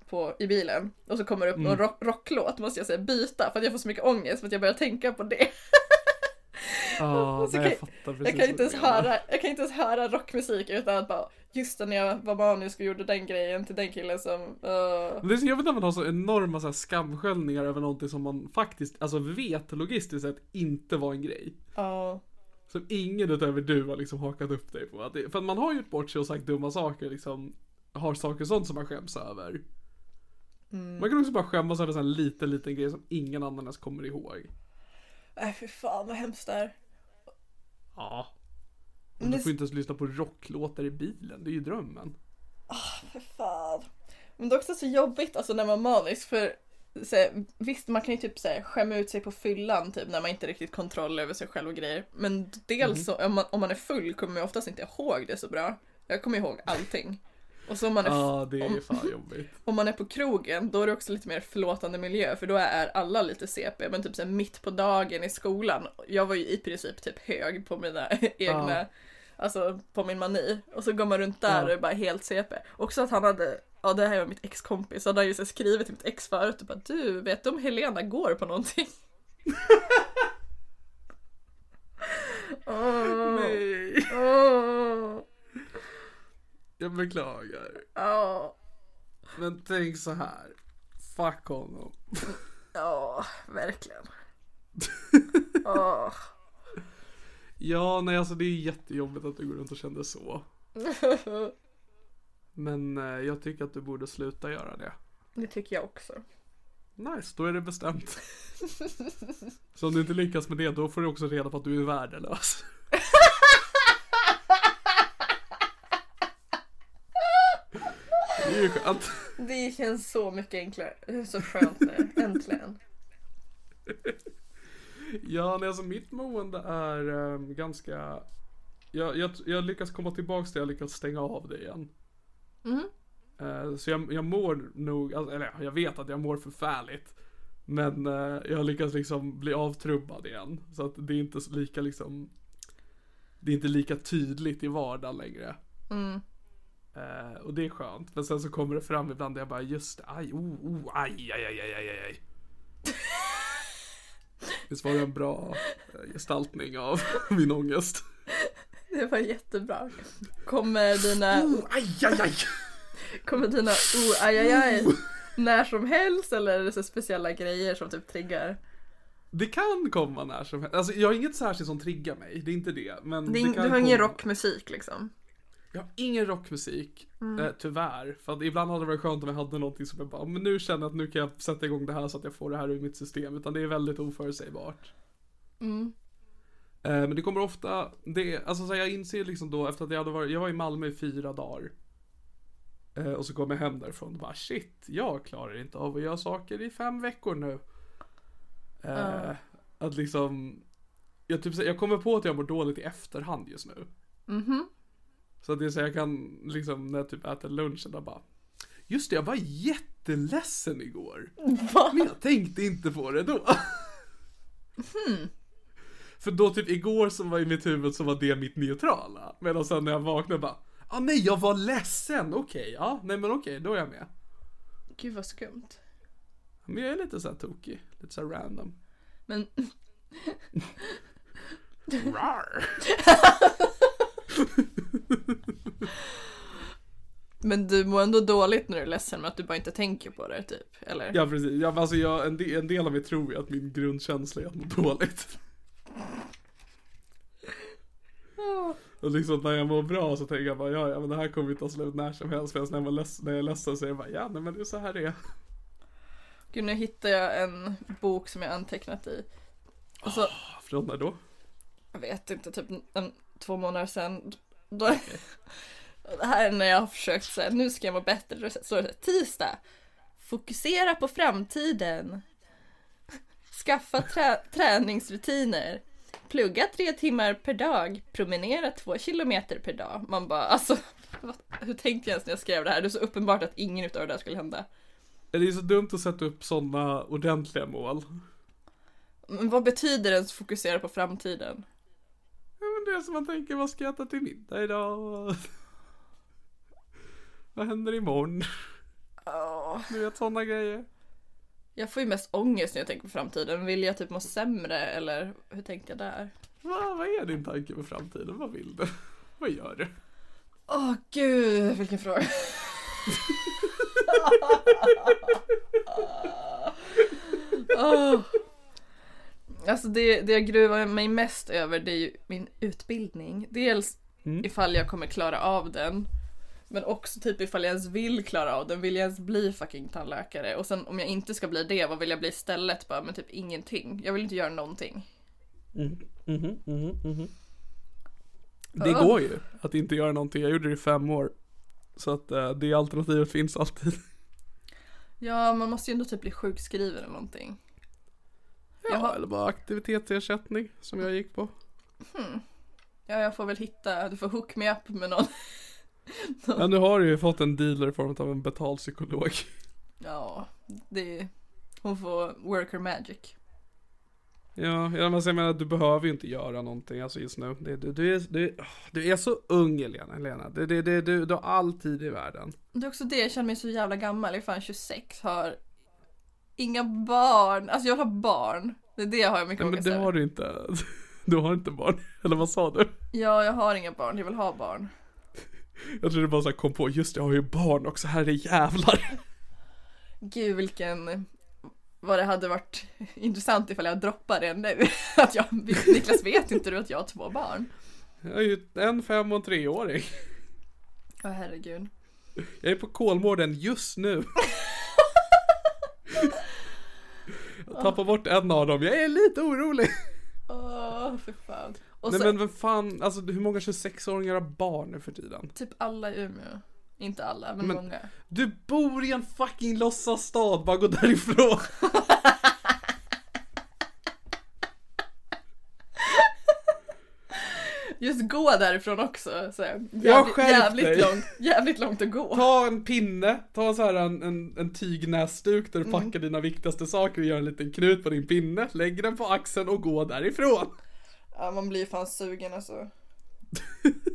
[SPEAKER 3] på, i bilen och så kommer det upp någon rock, rocklåt måste jag säga byta för att jag får så mycket ångest för att jag börjar tänka på det.
[SPEAKER 2] Nej,
[SPEAKER 3] kan-
[SPEAKER 2] jag fattar precis
[SPEAKER 3] Jag kan, inte ens höra, jag kan inte ens höra rockmusik utan att bara just det, när jag var manisk och gjorde den grejen till den killen som uh,
[SPEAKER 2] Det är så jobbigt när man har så enorma så här, skamsköljningar över någonting som man faktiskt, alltså vet logistiskt sett inte var en grej.
[SPEAKER 3] ja.
[SPEAKER 2] Som ingen utöver du har liksom hakat upp dig på. Att det, för att man har gjort bort sig och sagt dumma saker liksom. Har saker sånt som man skäms över.
[SPEAKER 3] Mm.
[SPEAKER 2] Man kan också bara skämmas över en sån liten, liten grej som ingen annan ens kommer ihåg.
[SPEAKER 3] Nej fy fan vad hemskt det är.
[SPEAKER 2] Ja. Och
[SPEAKER 3] Men
[SPEAKER 2] du
[SPEAKER 3] det-
[SPEAKER 2] får inte ens lyssna på rocklåtar i bilen, det är ju drömmen.
[SPEAKER 3] För fan. Men det är också så jobbigt alltså när man manisk för så här, visst man kan ju typ så här, skämma ut sig på fyllan typ när man inte riktigt kontroll över sig själv och grejer. Men dels så om man, om man är full kommer man oftast inte ihåg det så bra. Jag kommer ihåg allting. Och så om man är
[SPEAKER 2] Ja, det är
[SPEAKER 3] om-
[SPEAKER 2] fan jobbigt.
[SPEAKER 3] om man är på krogen, då är det också lite mer förlåtande miljö, för då är alla lite CP, men typ så här, mitt på dagen i skolan, jag var ju i princip typ hög på mina egna, alltså på min mani, och så går man runt där
[SPEAKER 2] Ja.
[SPEAKER 3] och är bara helt CP. Också att han hade, ja det här var mitt ex-kompis, han hade ju skrivit till mitt ex förut och bara du, vet du om Helena går på någonting? Åh,
[SPEAKER 2] Nej.
[SPEAKER 3] åh,
[SPEAKER 2] Jag beklagar.
[SPEAKER 3] åh,
[SPEAKER 2] Men tänk så här. Fuck honom.
[SPEAKER 3] Ja, verkligen. Åh.
[SPEAKER 2] Ja, nej alltså det är jättejobbigt att du går runt och kände så. Men eh, jag tycker att du borde sluta göra det.
[SPEAKER 3] Det tycker jag också.
[SPEAKER 2] Nice, då är det bestämt. Så om du inte lyckas med det, då får du också reda på att du är värdelös. Det är ju skönt.
[SPEAKER 3] Det känns så mycket enklare. Det är så skönt nu. Äntligen.
[SPEAKER 2] Ja, nej, alltså mitt mående är ehm, ganska... Jag, jag, jag lyckas komma tillbaks till jag lyckas stänga av det igen.
[SPEAKER 3] Mhm.
[SPEAKER 2] Eh, så jag, jag mår nog, alltså, eller jag vet att jag mår förfärligt. Men eh, jag lyckas liksom bli avtrubbad igen. Så att det är inte lika liksom Det är inte lika tydligt i vardagen längre.
[SPEAKER 3] Mm.
[SPEAKER 2] Eh, och det är skönt. Men sen så kommer det fram ibland där jag bara just det, aj, oh, oh, aj, aj, aj, aj, aj, aj. Visst var det en bra gestaltning av min ångest?
[SPEAKER 3] Det var jättebra. Kommer dina,
[SPEAKER 2] Oh, aj, aj, aj.
[SPEAKER 3] kommer dina oh, aj, aj, aj när som helst eller är det så speciella grejer som typ triggar?
[SPEAKER 2] Det kan komma när som helst. Alltså jag har inget särskilt som triggar mig, det är inte det. Men
[SPEAKER 3] Det är,
[SPEAKER 2] det
[SPEAKER 3] du har ingen
[SPEAKER 2] komma.
[SPEAKER 3] rockmusik liksom?
[SPEAKER 2] Jag har ingen rockmusik,
[SPEAKER 3] Mm.
[SPEAKER 2] eh, tyvärr. För att ibland hade det varit skönt om jag hade någonting som jag bara, men nu känner jag att nu kan jag sätta igång det här så att jag får det här ur mitt system. Utan det är väldigt oförutsägbart.
[SPEAKER 3] Mm.
[SPEAKER 2] Eh, men det kommer ofta, det, alltså så här, jag inser liksom då efter att jag hade varit, jag var i Malmö i fyra dagar. Eh, och så kom jag hem därifrån och bara shit, jag klarar inte av att göra saker i fem veckor nu. Eh, Att liksom, jag, typ, jag kommer på att jag mår dåligt i efterhand just nu.
[SPEAKER 3] Mhm.
[SPEAKER 2] Så att det är så jag kan liksom när jag typ äter lunchen och bara Just det, jag var jätteledsen igår.
[SPEAKER 3] Va?
[SPEAKER 2] Men jag tänkte inte på det då. För då typ igår så var i mitt huvud så var det mitt neutrala. Medan sen när jag vaknade bara Ah nej, jag var ledsen, okej, ja, nej men okej, då är jag med.
[SPEAKER 3] Gud vad skumt.
[SPEAKER 2] Men jag är lite så här tokig, lite så här random.
[SPEAKER 3] Men
[SPEAKER 2] Rar.
[SPEAKER 3] Men du mår ändå dåligt när du är ledsen med att du bara inte tänker på det typ, eller?
[SPEAKER 2] Ja precis, ja, alltså jag, en, del, en del av mig tror ju att min grundkänsla är att må dåligt. Och liksom när jag mår bra så tänker jag bara ja, ja men det här kommer ju ta slut när som helst. Medan när, jag leds- när jag är ledsen så är jag bara ja nej men det är så här det är.
[SPEAKER 3] Gud, nu hittade jag en bok som jag antecknat i. Och så,
[SPEAKER 2] Från när då?
[SPEAKER 3] jag vet inte, typ en, två månader sedan. Då, det här är när jag har försökt säga, nu ska jag må bättre. Då står det tisdag. Fokusera på framtiden. Skaffa trä, träningsrutiner. Plugga tre timmar per dag. Promenera två kilometer per dag. Man bara, alltså, vad, hur tänkte jag ens när jag skrev det här? Det är så uppenbart att ingen utav det där skulle hända.
[SPEAKER 2] Det är så dumt att sätta upp sådana ordentliga mål.
[SPEAKER 3] Men vad betyder ens fokusera på framtiden?
[SPEAKER 2] Ja, men det är som man tänker, vad ska jag äta till middag idag? vad händer imorgon?
[SPEAKER 3] Åh,
[SPEAKER 2] Du vet sådana grejer.
[SPEAKER 3] Jag får ju mest ångest när jag tänker på framtiden. Vill jag typ må sämre eller hur tänkte jag där?
[SPEAKER 2] Va, vad är din tanke med framtiden? Vad vill du? vad gör du?
[SPEAKER 3] Åh gud, vilken fråga. Åh. Alltså det, det jag gruvar mig mest över det är ju min utbildning. Dels
[SPEAKER 2] Mm.
[SPEAKER 3] ifall jag kommer klara av den. Men också typ ifall jag ens vill klara av den. Vill jag ens bli fucking tandläkare? Och sen om jag inte ska bli det, vad vill jag bli istället? Bara, men typ ingenting. Jag vill inte göra någonting.
[SPEAKER 2] Det
[SPEAKER 3] Ja.
[SPEAKER 2] går ju att inte göra någonting. Jag gjorde det i fem år. Så att eh, det alternativet finns alltid.
[SPEAKER 3] Ja, man måste ju ändå typ bli sjukskriven eller någonting.
[SPEAKER 2] Ja,
[SPEAKER 3] Jaha.
[SPEAKER 2] eller bara aktivitetsersättning som jag gick på.
[SPEAKER 3] Ja, jag får väl hitta, du får hook me up med någon.
[SPEAKER 2] Ja, nu har du ju fått en dealer i form av en betald psykolog.
[SPEAKER 3] Ja, det hon får work her magic.
[SPEAKER 2] Ja, jag måste säga att du behöver ju inte göra någonting alltså just nu. Det, du, du, är, du, du är så ung Elena. Helena. Det, det, det, du, du har all tid i världen.
[SPEAKER 3] Det är också det, jag känner mig så jävla gammal. Jag är fan 26, har inga barn. Alltså jag har barn. Det är det jag har mycket
[SPEAKER 2] Nej, men det har du inte. Du har inte barn. Eller vad sa du?
[SPEAKER 3] Ja, jag har inga barn. Jag vill ha barn.
[SPEAKER 2] Jag tror du bara så kom på, just det, jag har ju barn också, här är jävlar.
[SPEAKER 3] Gud vilken... Vad det hade varit intressant ifall jag droppar det nu. Att jag, Niklas vet inte du att jag har två barn?
[SPEAKER 2] Jag är ju en fem och en treåring.
[SPEAKER 3] Åh herregud.
[SPEAKER 2] Jag är på Kolmården just nu. Jag tappar bort en av dem, jag är lite orolig.
[SPEAKER 3] Åh, för fan. Och
[SPEAKER 2] Nej
[SPEAKER 3] så,
[SPEAKER 2] men vem fan, alltså hur många 26-åringar har barn nu för tiden?
[SPEAKER 3] Typ alla i Umeå. Inte alla, men,
[SPEAKER 2] men
[SPEAKER 3] många.
[SPEAKER 2] Du bor i en fucking låtsasstad, bara gå därifrån.
[SPEAKER 3] Just gå därifrån också. Så här, jävligt, jävligt,
[SPEAKER 2] dig.
[SPEAKER 3] långt, jävligt långt att gå.
[SPEAKER 2] Ta en pinne, ta så här en, en, en tygnäsduk där du
[SPEAKER 3] mm.
[SPEAKER 2] packar mm. dina viktigaste saker och gör en liten knut på din pinne. Lägg den på axeln och gå därifrån.
[SPEAKER 3] Ja, man blir fan sugen alltså.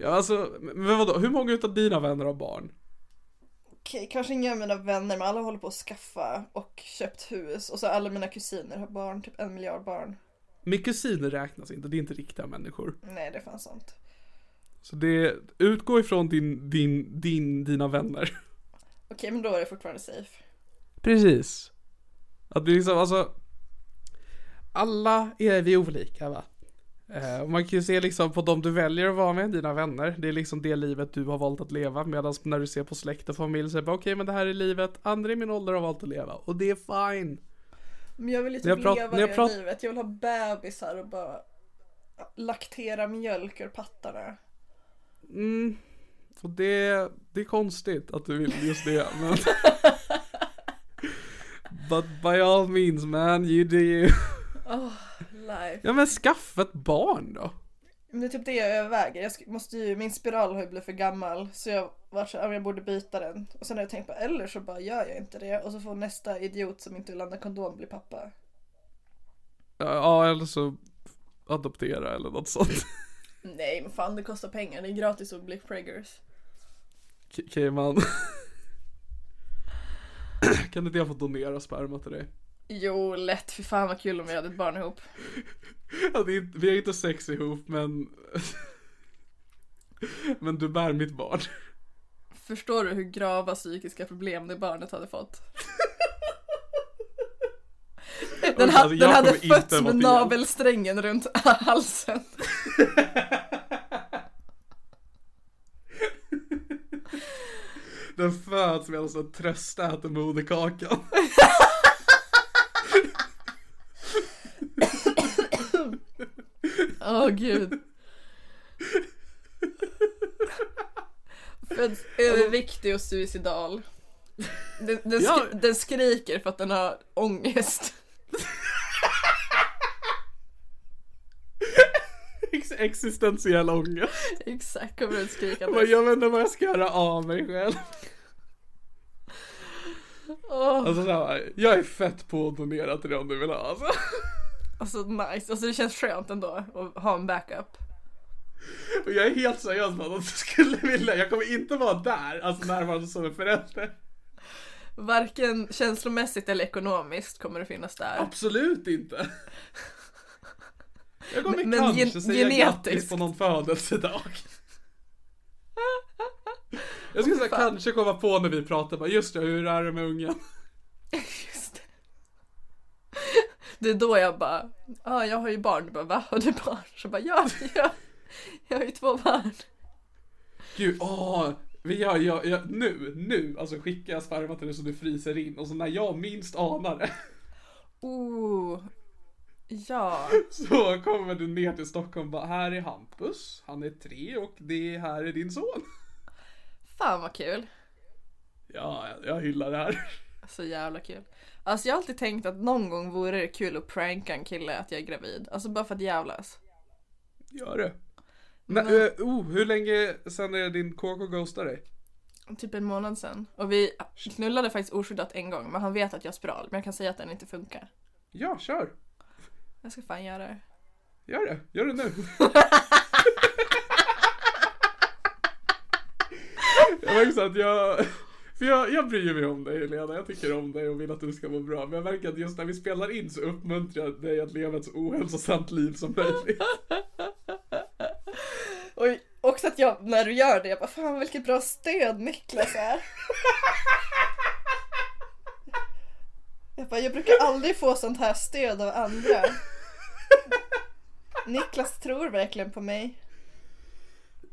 [SPEAKER 2] Ja alltså, men vadå, hur många utav dina vänner har barn?
[SPEAKER 3] Okej, kanske inga av mina vänner, men alla håller på att skaffa och köpt hus. Och så alla mina kusiner har barn, typ en miljard barn.
[SPEAKER 2] Min kusiner räknas inte, det är inte riktiga människor.
[SPEAKER 3] Nej, det är fan sant.
[SPEAKER 2] Så det, utgå ifrån din, din, din, dina vänner.
[SPEAKER 3] Okej, men då är det fortfarande safe.
[SPEAKER 2] Precis. Att det liksom, alltså. Alla är vi olika va? Eh, man kan ju se liksom på de du väljer att vara med, dina vänner. Det är liksom det livet du har valt att leva. Medan när du ser på släkt och familj så är det bara okej men det här är livet andra i min ålder har valt att leva. Och det är fine.
[SPEAKER 3] Men jag vill
[SPEAKER 2] När jag
[SPEAKER 3] leva
[SPEAKER 2] jag
[SPEAKER 3] det livet. Jag vill ha bebisar och bara laktera mjölk ur pattarna.
[SPEAKER 2] Mm. Och det, det är konstigt att du vill just det. Men... But by all means man, you do you.
[SPEAKER 3] Oh, life.
[SPEAKER 2] Ja men skaffa ett barn då.
[SPEAKER 3] Men det är typ det jag överväger. Jag måste ju, min spiral har ju blivit för gammal så jag var så jag borde byta den. Och sen har jag tänkt på eller så bara gör jag inte det och så får nästa idiot som inte vill använda kondom bli pappa.
[SPEAKER 2] Ja eller så adoptera eller något sånt.
[SPEAKER 3] Nej men fan det kostar pengar, det är gratis att bli preggers.
[SPEAKER 2] Okej man. kan inte jag få donera sperma till dig?
[SPEAKER 3] Jo lätt, för fan vad kul om vi hade ett barn ihop.
[SPEAKER 2] Ja, det är, inte- vi har inte sex ihop men Men du bär mitt barn.
[SPEAKER 3] Förstår du hur grava psykiska problem det barnet hade fått? Den, ha,
[SPEAKER 2] Alltså,
[SPEAKER 3] den hade fötts med navelsträngen runt halsen.
[SPEAKER 2] Den föds medan en tröst äter moderkakan.
[SPEAKER 3] Åh gud. Föds överviktig och suicidal. Den, den,
[SPEAKER 2] Ja.
[SPEAKER 3] skri- den skriker för att den har ångest.
[SPEAKER 2] Ex- Existentiell ångest.
[SPEAKER 3] Exakt, kommer skrikande.
[SPEAKER 2] Men Jag vet inte vad jag ska göra av mig själv.
[SPEAKER 3] Åh,
[SPEAKER 2] Alltså så här, jag är fett på att donera till det om du vill ha alltså.
[SPEAKER 3] Alltså nice, alltså det känns skönt ändå att ha en backup.
[SPEAKER 2] Och jag är helt seriös med att jag skulle vilja, jag kommer inte vara där, alltså närvarande som en förälder.
[SPEAKER 3] Varken känslomässigt eller ekonomiskt kommer det finnas där.
[SPEAKER 2] Absolut inte. Jag kommer
[SPEAKER 3] Men- men
[SPEAKER 2] kanske
[SPEAKER 3] gen-
[SPEAKER 2] säga
[SPEAKER 3] genetiskt.
[SPEAKER 2] grattis på någon födelsedag. Jag skulle säga
[SPEAKER 3] fan.
[SPEAKER 2] kanske komma på när vi pratar bara just det, hur är det med ungen?
[SPEAKER 3] Just det. Det är då jag bara, ja ah, jag har ju barn. Du bara, va? Har du barn? Så bara, ja, ja. Jag har ju två barn.
[SPEAKER 2] Gud, åh! Vi gör, jag, jag, nu, nu, alltså skickar jag sperma till dig så du fryser in och så när jag minst anar det
[SPEAKER 3] Oh. Ja.
[SPEAKER 2] så kommer du ner till Stockholm och bara här är Hampus, han är tre och det här är din son.
[SPEAKER 3] Fan vad kul.
[SPEAKER 2] Ja, jag, jag hyllar det här.
[SPEAKER 3] Så jävla kul. Alltså jag har alltid tänkt att någon gång vore det kul att pranka en kille att jag är gravid. Alltså bara för att jävlas.
[SPEAKER 2] Gör det. Men, eh, oh, hur länge sen är din KK ghostar dig?
[SPEAKER 3] Typ en månad sedan. Och vi knullade faktiskt oskyddat en gång. Men han vet att jag har spiral. Men jag kan säga att den inte funkar.
[SPEAKER 2] Ja, kör.
[SPEAKER 3] Jag ska fan göra det.
[SPEAKER 2] Gör det. Gör det nu. jag så att jag... För jag, jag bryr mig om dig Helena, jag tycker om dig och vill att du ska må bra. Men jag märker att just när vi spelar in så uppmuntrar jag dig att leva ett så ohälsosamt liv som möjligt.
[SPEAKER 3] Och också att jag, när du gör det, jag bara fan vilket bra stöd Niklas är. Jag bara, jag brukar aldrig få sånt här stöd av andra. Niklas tror verkligen på mig.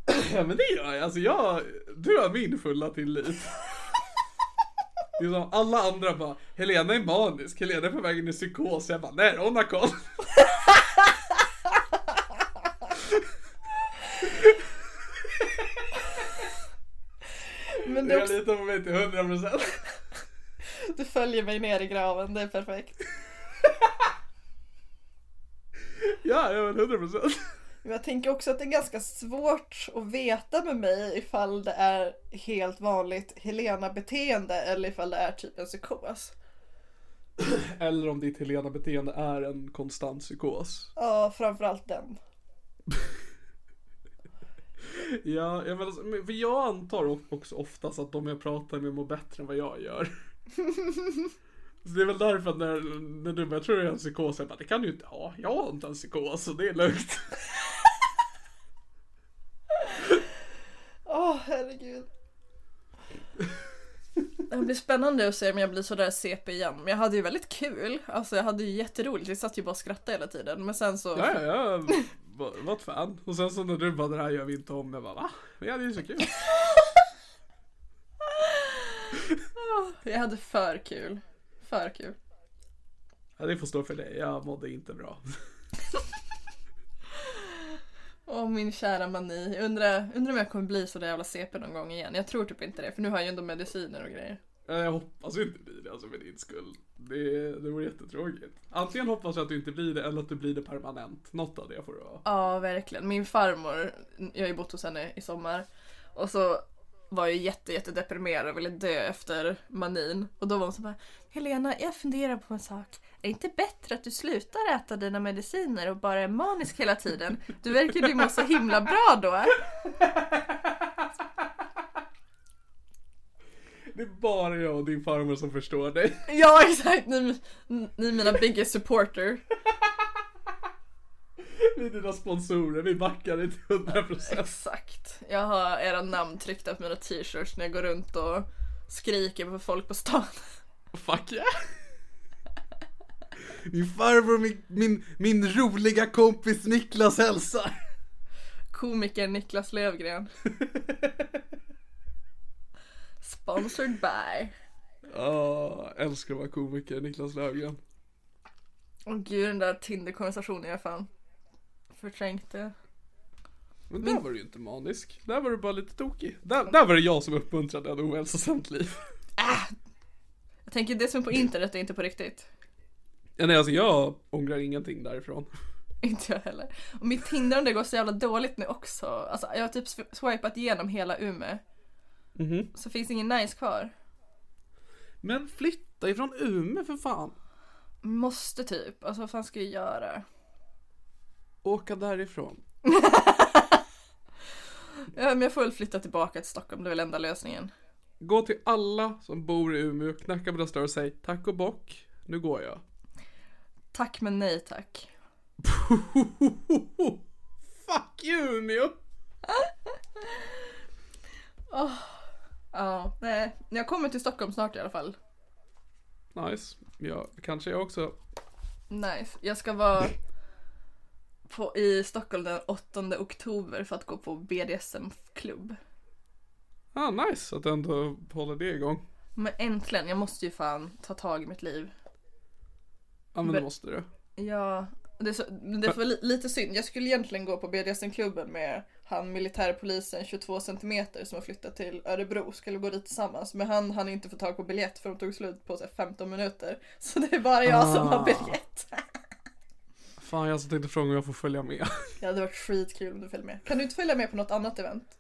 [SPEAKER 2] Ja men det gör jag, alltså jag... Du har min fulla tillit. Det är som alla andra bara, Helena är manisk, Helena är på väg in i psykos. Jag bara, nej hon har koll.
[SPEAKER 3] Men det är
[SPEAKER 2] Jag
[SPEAKER 3] också,
[SPEAKER 2] litar på mig till 100%.
[SPEAKER 3] du följer mig ner i graven, det är perfekt.
[SPEAKER 2] Ja, ja men 100%.
[SPEAKER 3] Jag tänker också att det är ganska svårt att veta med mig ifall det är helt vanligt Helena-beteende eller ifall det är typ en psykos.
[SPEAKER 2] Eller om ditt Helena-beteende är en konstant psykos.
[SPEAKER 3] Ja, framförallt den.
[SPEAKER 2] Ja, jag menar, men- för jag antar också oftast att de jag pratar med mår bättre än vad jag gör. Så det är väl därför att när, när du bara, jag tror det är en psykos, jag bara, det kan du ju inte ha. Jag har inte en psykos, så det är lugnt.
[SPEAKER 3] Åh, herregud. Det blir spännande att se om jag blir sådär CP igen. Men jag hade ju väldigt kul. Alltså jag hade ju jätteroligt. Vi satt ju bara och skrattade hela tiden. Men sen så...
[SPEAKER 2] Ja, ja, jag var, ett fan. Och sen så när du bara, det här gör vi inte om, jag bara, va? Men jag hade ju så kul.
[SPEAKER 3] Jag hade för kul. För kul.
[SPEAKER 2] Ja, det får stå för dig, jag mådde inte bra.
[SPEAKER 3] Åh min kära mani. Jag undrar, undrar om jag kommer bli så där jävla CP någon gång igen. Jag tror typ inte det. För nu har jag ju ändå mediciner och grejer.
[SPEAKER 2] Ja, Jag hoppas inte bli det, alltså för din skull. Det, det vore jättetråkigt. Antingen hoppas jag att du inte blir det, eller att du blir det permanent. Något av det får det vara.
[SPEAKER 3] Ja, verkligen. Min farmor, jag har ju bott hos henne i sommar. Och så var jag jätte, jätte deprimerad och ville dö efter manin. Och då var hon så bara, Helena, jag funderar på en sak. Är det inte bättre att du slutar äta dina mediciner och bara är manisk hela tiden? Du verkar ju må så himla bra då.
[SPEAKER 2] Det är bara jag och din farmor som förstår dig.
[SPEAKER 3] Ja, exakt. Ni, ni är mina biggest supporter.
[SPEAKER 2] Vi är dina sponsorer, vi backar dig till 100%.
[SPEAKER 3] Exakt. Jag har era namn tryckta på mina t-shirts när jag går runt och skriker på folk på stan.
[SPEAKER 2] Fuck yeah! Min farbror, min, min, min roliga kompis Niklas hälsar.
[SPEAKER 3] Komikern Niklas Lövgren. Sponsored by.
[SPEAKER 2] Ja, älskar att vara komiker, Niklas Löfgren.
[SPEAKER 3] Åh gud den där Tinder-konversationen jag fan förträngte.
[SPEAKER 2] Men där var du ju inte manisk. Där var du bara lite tokig. Där, där var det jag som uppmuntrade ett ohälsosamt liv.
[SPEAKER 3] Jag tänker det som är på internet är inte på riktigt.
[SPEAKER 2] Ja, nej, alltså jag ångrar ingenting därifrån.
[SPEAKER 3] Inte jag heller. Och mitt Tinder det går så jävla dåligt nu också. Alltså jag har typ sw- swipat igenom hela Umeå.
[SPEAKER 2] Mhm.
[SPEAKER 3] Så finns ingen nice kvar.
[SPEAKER 2] Men flytta ifrån Umeå för fan.
[SPEAKER 3] Måste typ. Alltså vad fan ska jag göra?
[SPEAKER 2] Åka därifrån.
[SPEAKER 3] Ja men jag får väl flytta tillbaka till Stockholm, det är väl enda lösningen.
[SPEAKER 2] Gå till alla som bor i Umeå, knacka på deras dörr och säg tack och bock, nu går jag.
[SPEAKER 3] Tack men nej tack.
[SPEAKER 2] Fuck you Umeå!
[SPEAKER 3] Ja, nej. Jag kommer till Stockholm snart i alla fall.
[SPEAKER 2] Nice. Ja, kanske jag också.
[SPEAKER 3] Nice. Jag ska vara på, i Stockholm den 8 oktober för att gå på BDSM-klubb.
[SPEAKER 2] Ah, nice att du ändå håller det igång.
[SPEAKER 3] Men äntligen, jag måste ju fan ta tag i mitt liv.
[SPEAKER 2] Ja men det måste du.
[SPEAKER 3] Ja, det är, så, det för li, lite synd. Jag skulle egentligen gå på BDSM-klubben med han militärpolisen 22 cm som har flyttat till Örebro. Skulle gå dit tillsammans. Men han hann inte få tag på biljett för de tog slut på så här, 15 minuter. Så det är bara jag som har
[SPEAKER 2] Ah.
[SPEAKER 3] biljett.
[SPEAKER 2] Fan jag tänkte fråga om jag får följa med.
[SPEAKER 3] Det hade varit skitkul om du följde med. Kan du inte följa med på något annat event?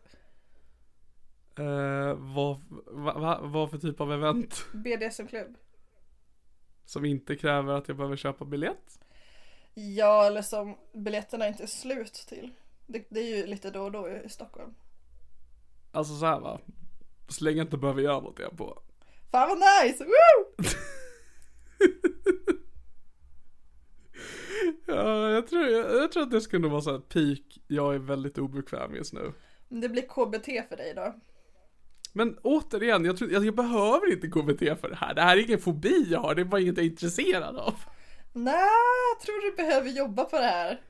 [SPEAKER 2] Eh, vad, va, va, vad för typ av event?
[SPEAKER 3] BDSM-klubb?
[SPEAKER 2] Som inte kräver att jag behöver köpa biljett?
[SPEAKER 3] Ja, eller som biljetterna inte är slut till. Det, det är ju lite då och då i Stockholm.
[SPEAKER 2] Alltså så här va. Så länge jag inte behöver göra något jag på.
[SPEAKER 3] Fan vad nice! Woo!
[SPEAKER 2] Ja, jag tror, jag, jag tror att det skulle vara så här peak. Jag är väldigt obekväm just nu.
[SPEAKER 3] Det blir KBT för dig då.
[SPEAKER 2] Men återigen, jag, tror, jag, jag behöver inte KBT för det här. Det här är ingen fobi jag har, det är bara inget jag är intresserad av.
[SPEAKER 3] Nej, jag tror du behöver jobba på det här.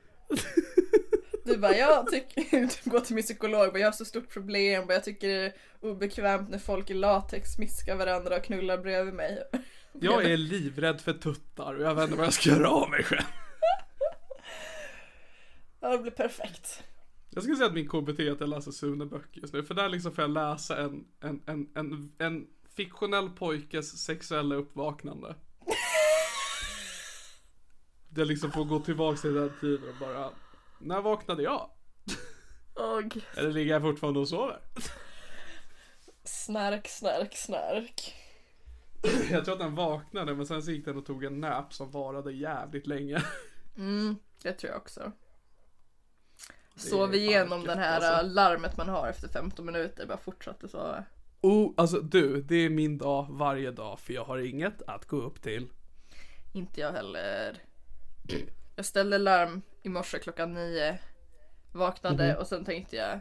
[SPEAKER 3] Du bara, jag tycker, gå till min psykolog, bara, jag har så stort problem, bara, jag tycker det är obekvämt när folk i latex smiskar varandra och knullar bredvid mig.
[SPEAKER 2] Jag är livrädd för tuttar och jag vet inte vad jag ska göra av mig själv.
[SPEAKER 3] Det blir perfekt.
[SPEAKER 2] Jag skulle säga att min KBT är att jag läser Sune-böcker just nu. För där liksom får jag läsa en, en, en, en, en fiktionell pojkes sexuella uppvaknande. Där jag liksom får gå tillbaka till den tiden och bara När vaknade jag?
[SPEAKER 3] Och
[SPEAKER 2] Eller ligger jag fortfarande och sover?
[SPEAKER 3] snark, snark, snark.
[SPEAKER 2] Jag tror att den vaknade men sen så gick den och tog en nap som varade jävligt länge.
[SPEAKER 3] Mm, det tror jag också. Sov igenom den här
[SPEAKER 2] alltså.
[SPEAKER 3] larmet man har efter 15 minuter, bara fortsatte sova.
[SPEAKER 2] Oh, alltså du, det är min dag varje dag för jag har inget att gå upp till.
[SPEAKER 3] Inte jag heller. Jag ställde larm i morse klockan nio. Vaknade
[SPEAKER 2] Mhm.
[SPEAKER 3] och sen tänkte jag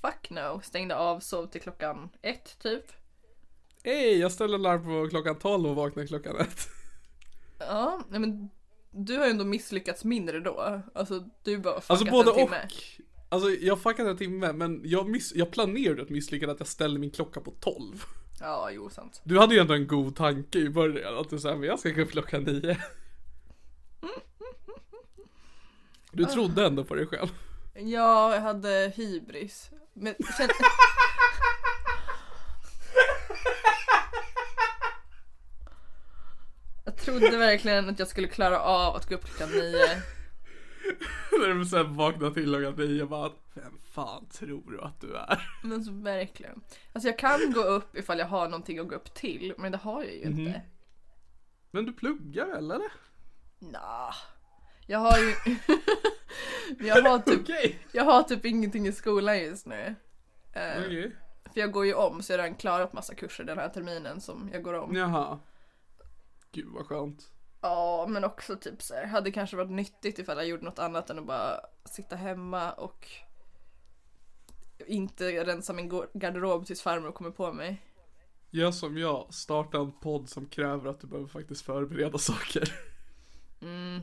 [SPEAKER 3] Fuck no, stängde av, sov till klockan ett typ.
[SPEAKER 2] Hej, jag ställer larm på klockan 12 och vaknar klockan ett.
[SPEAKER 3] Ja, men du har ju ändå misslyckats mindre då. Alltså du bara fuckat
[SPEAKER 2] Alltså både
[SPEAKER 3] en
[SPEAKER 2] och.
[SPEAKER 3] timme.
[SPEAKER 2] Alltså jag fuckade en timme men jag, miss, jag planerade ett misslyckande att jag ställde min klocka på 12.
[SPEAKER 3] Ja, jo sant.
[SPEAKER 2] Du hade ju ändå en god tanke i början att du sa men jag ska gå upp klockan 9. Du trodde ändå på dig själv.
[SPEAKER 3] Ja, jag hade hybris. Men känn... Jag trodde verkligen att jag skulle klara av att gå upp klockan nio.
[SPEAKER 2] När du sen vaknade till klockan 9 och bara Vem fan tror du att du är?
[SPEAKER 3] Men så verkligen. Alltså jag kan gå upp ifall jag har någonting att gå upp till, men det har jag ju inte.
[SPEAKER 2] Men du pluggar eller?
[SPEAKER 3] Nah. Jag har ju... jag, har typ,
[SPEAKER 2] Okej.
[SPEAKER 3] jag har typ ingenting i skolan just nu. Eh,
[SPEAKER 2] Okej.
[SPEAKER 3] För jag går ju om, så jag har redan klarat massa kurser den här terminen som jag går om.
[SPEAKER 2] Jaha. Gud vad skönt.
[SPEAKER 3] Ja, men också typ så här, hade kanske varit nyttigt ifall jag gjorde något annat än att bara sitta hemma och inte rensa min garderob tills farmor kommer på mig.
[SPEAKER 2] Gör som jag, starta en podd som kräver att du behöver faktiskt förbereda saker.
[SPEAKER 3] Mm.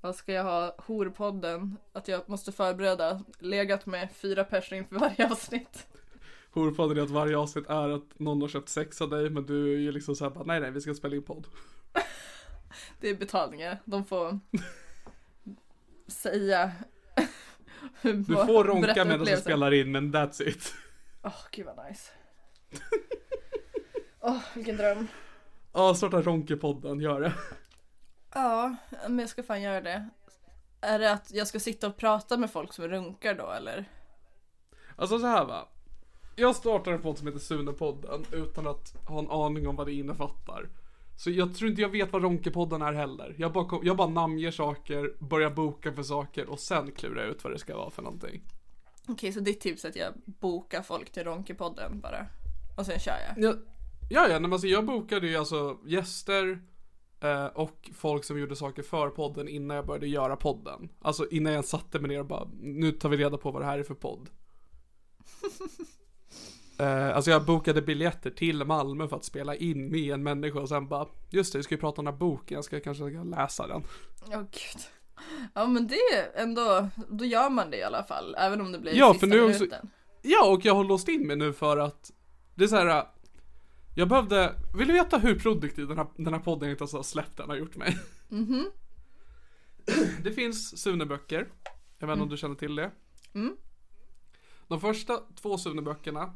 [SPEAKER 3] Vad ska jag ha? Horpodden? Att jag måste förbereda. Legat med fyra personer inför varje avsnitt.
[SPEAKER 2] Horpodden är att varje avsnitt är att någon har köpt sex av dig men du är ju liksom såhär bara nej nej vi ska spela in podd.
[SPEAKER 3] Det är betalningar. De får säga
[SPEAKER 2] Du får ronka medan du spelar in men that's it.
[SPEAKER 3] Åh, gud vad nice. Åh, vilken dröm.
[SPEAKER 2] Ja, starta Ronke-podden, gör det.
[SPEAKER 3] Ja, men jag ska fan göra det. Är det att jag ska sitta och prata med folk som runkar då eller?
[SPEAKER 2] Alltså så här va. Jag startar en podd som heter Sune-podden utan att ha en aning om vad det innefattar. Så jag tror inte jag vet vad Ronke-podden är heller. Jag bara, kom, jag bara namnger saker, börjar boka för saker och sen klurar jag ut vad det ska vara för någonting.
[SPEAKER 3] Okej, så ditt tips är att jag bokar folk till Ronkepodden bara. Och sen kör jag.
[SPEAKER 2] Ja, ja, ja men alltså jag bokade ju alltså gäster eh, och folk som gjorde saker för podden innan jag började göra podden. Alltså innan jag satte mig ner och bara, nu tar vi reda på vad det här är för podd. Eh, alltså jag bokade biljetter till Malmö för att spela in med en människa och sen bara, just det, vi ska ju prata om den här boken, jag ska kanske läsa den.
[SPEAKER 3] Åh gud. Ja men det är ändå, då gör man det i alla fall. Även om det blir
[SPEAKER 2] Ja,
[SPEAKER 3] sista
[SPEAKER 2] för nu också-
[SPEAKER 3] minuten.
[SPEAKER 2] Ja, och jag har låst in mig nu för att det är så här. Jag behövde, vill du veta hur produktiv den här, den här podden inte har släppt den har gjort mig?
[SPEAKER 3] Mhm.
[SPEAKER 2] Det finns Sune-böcker. Jag vet inte om du känner till det.
[SPEAKER 3] Mm.
[SPEAKER 2] De första två Sune-böckerna,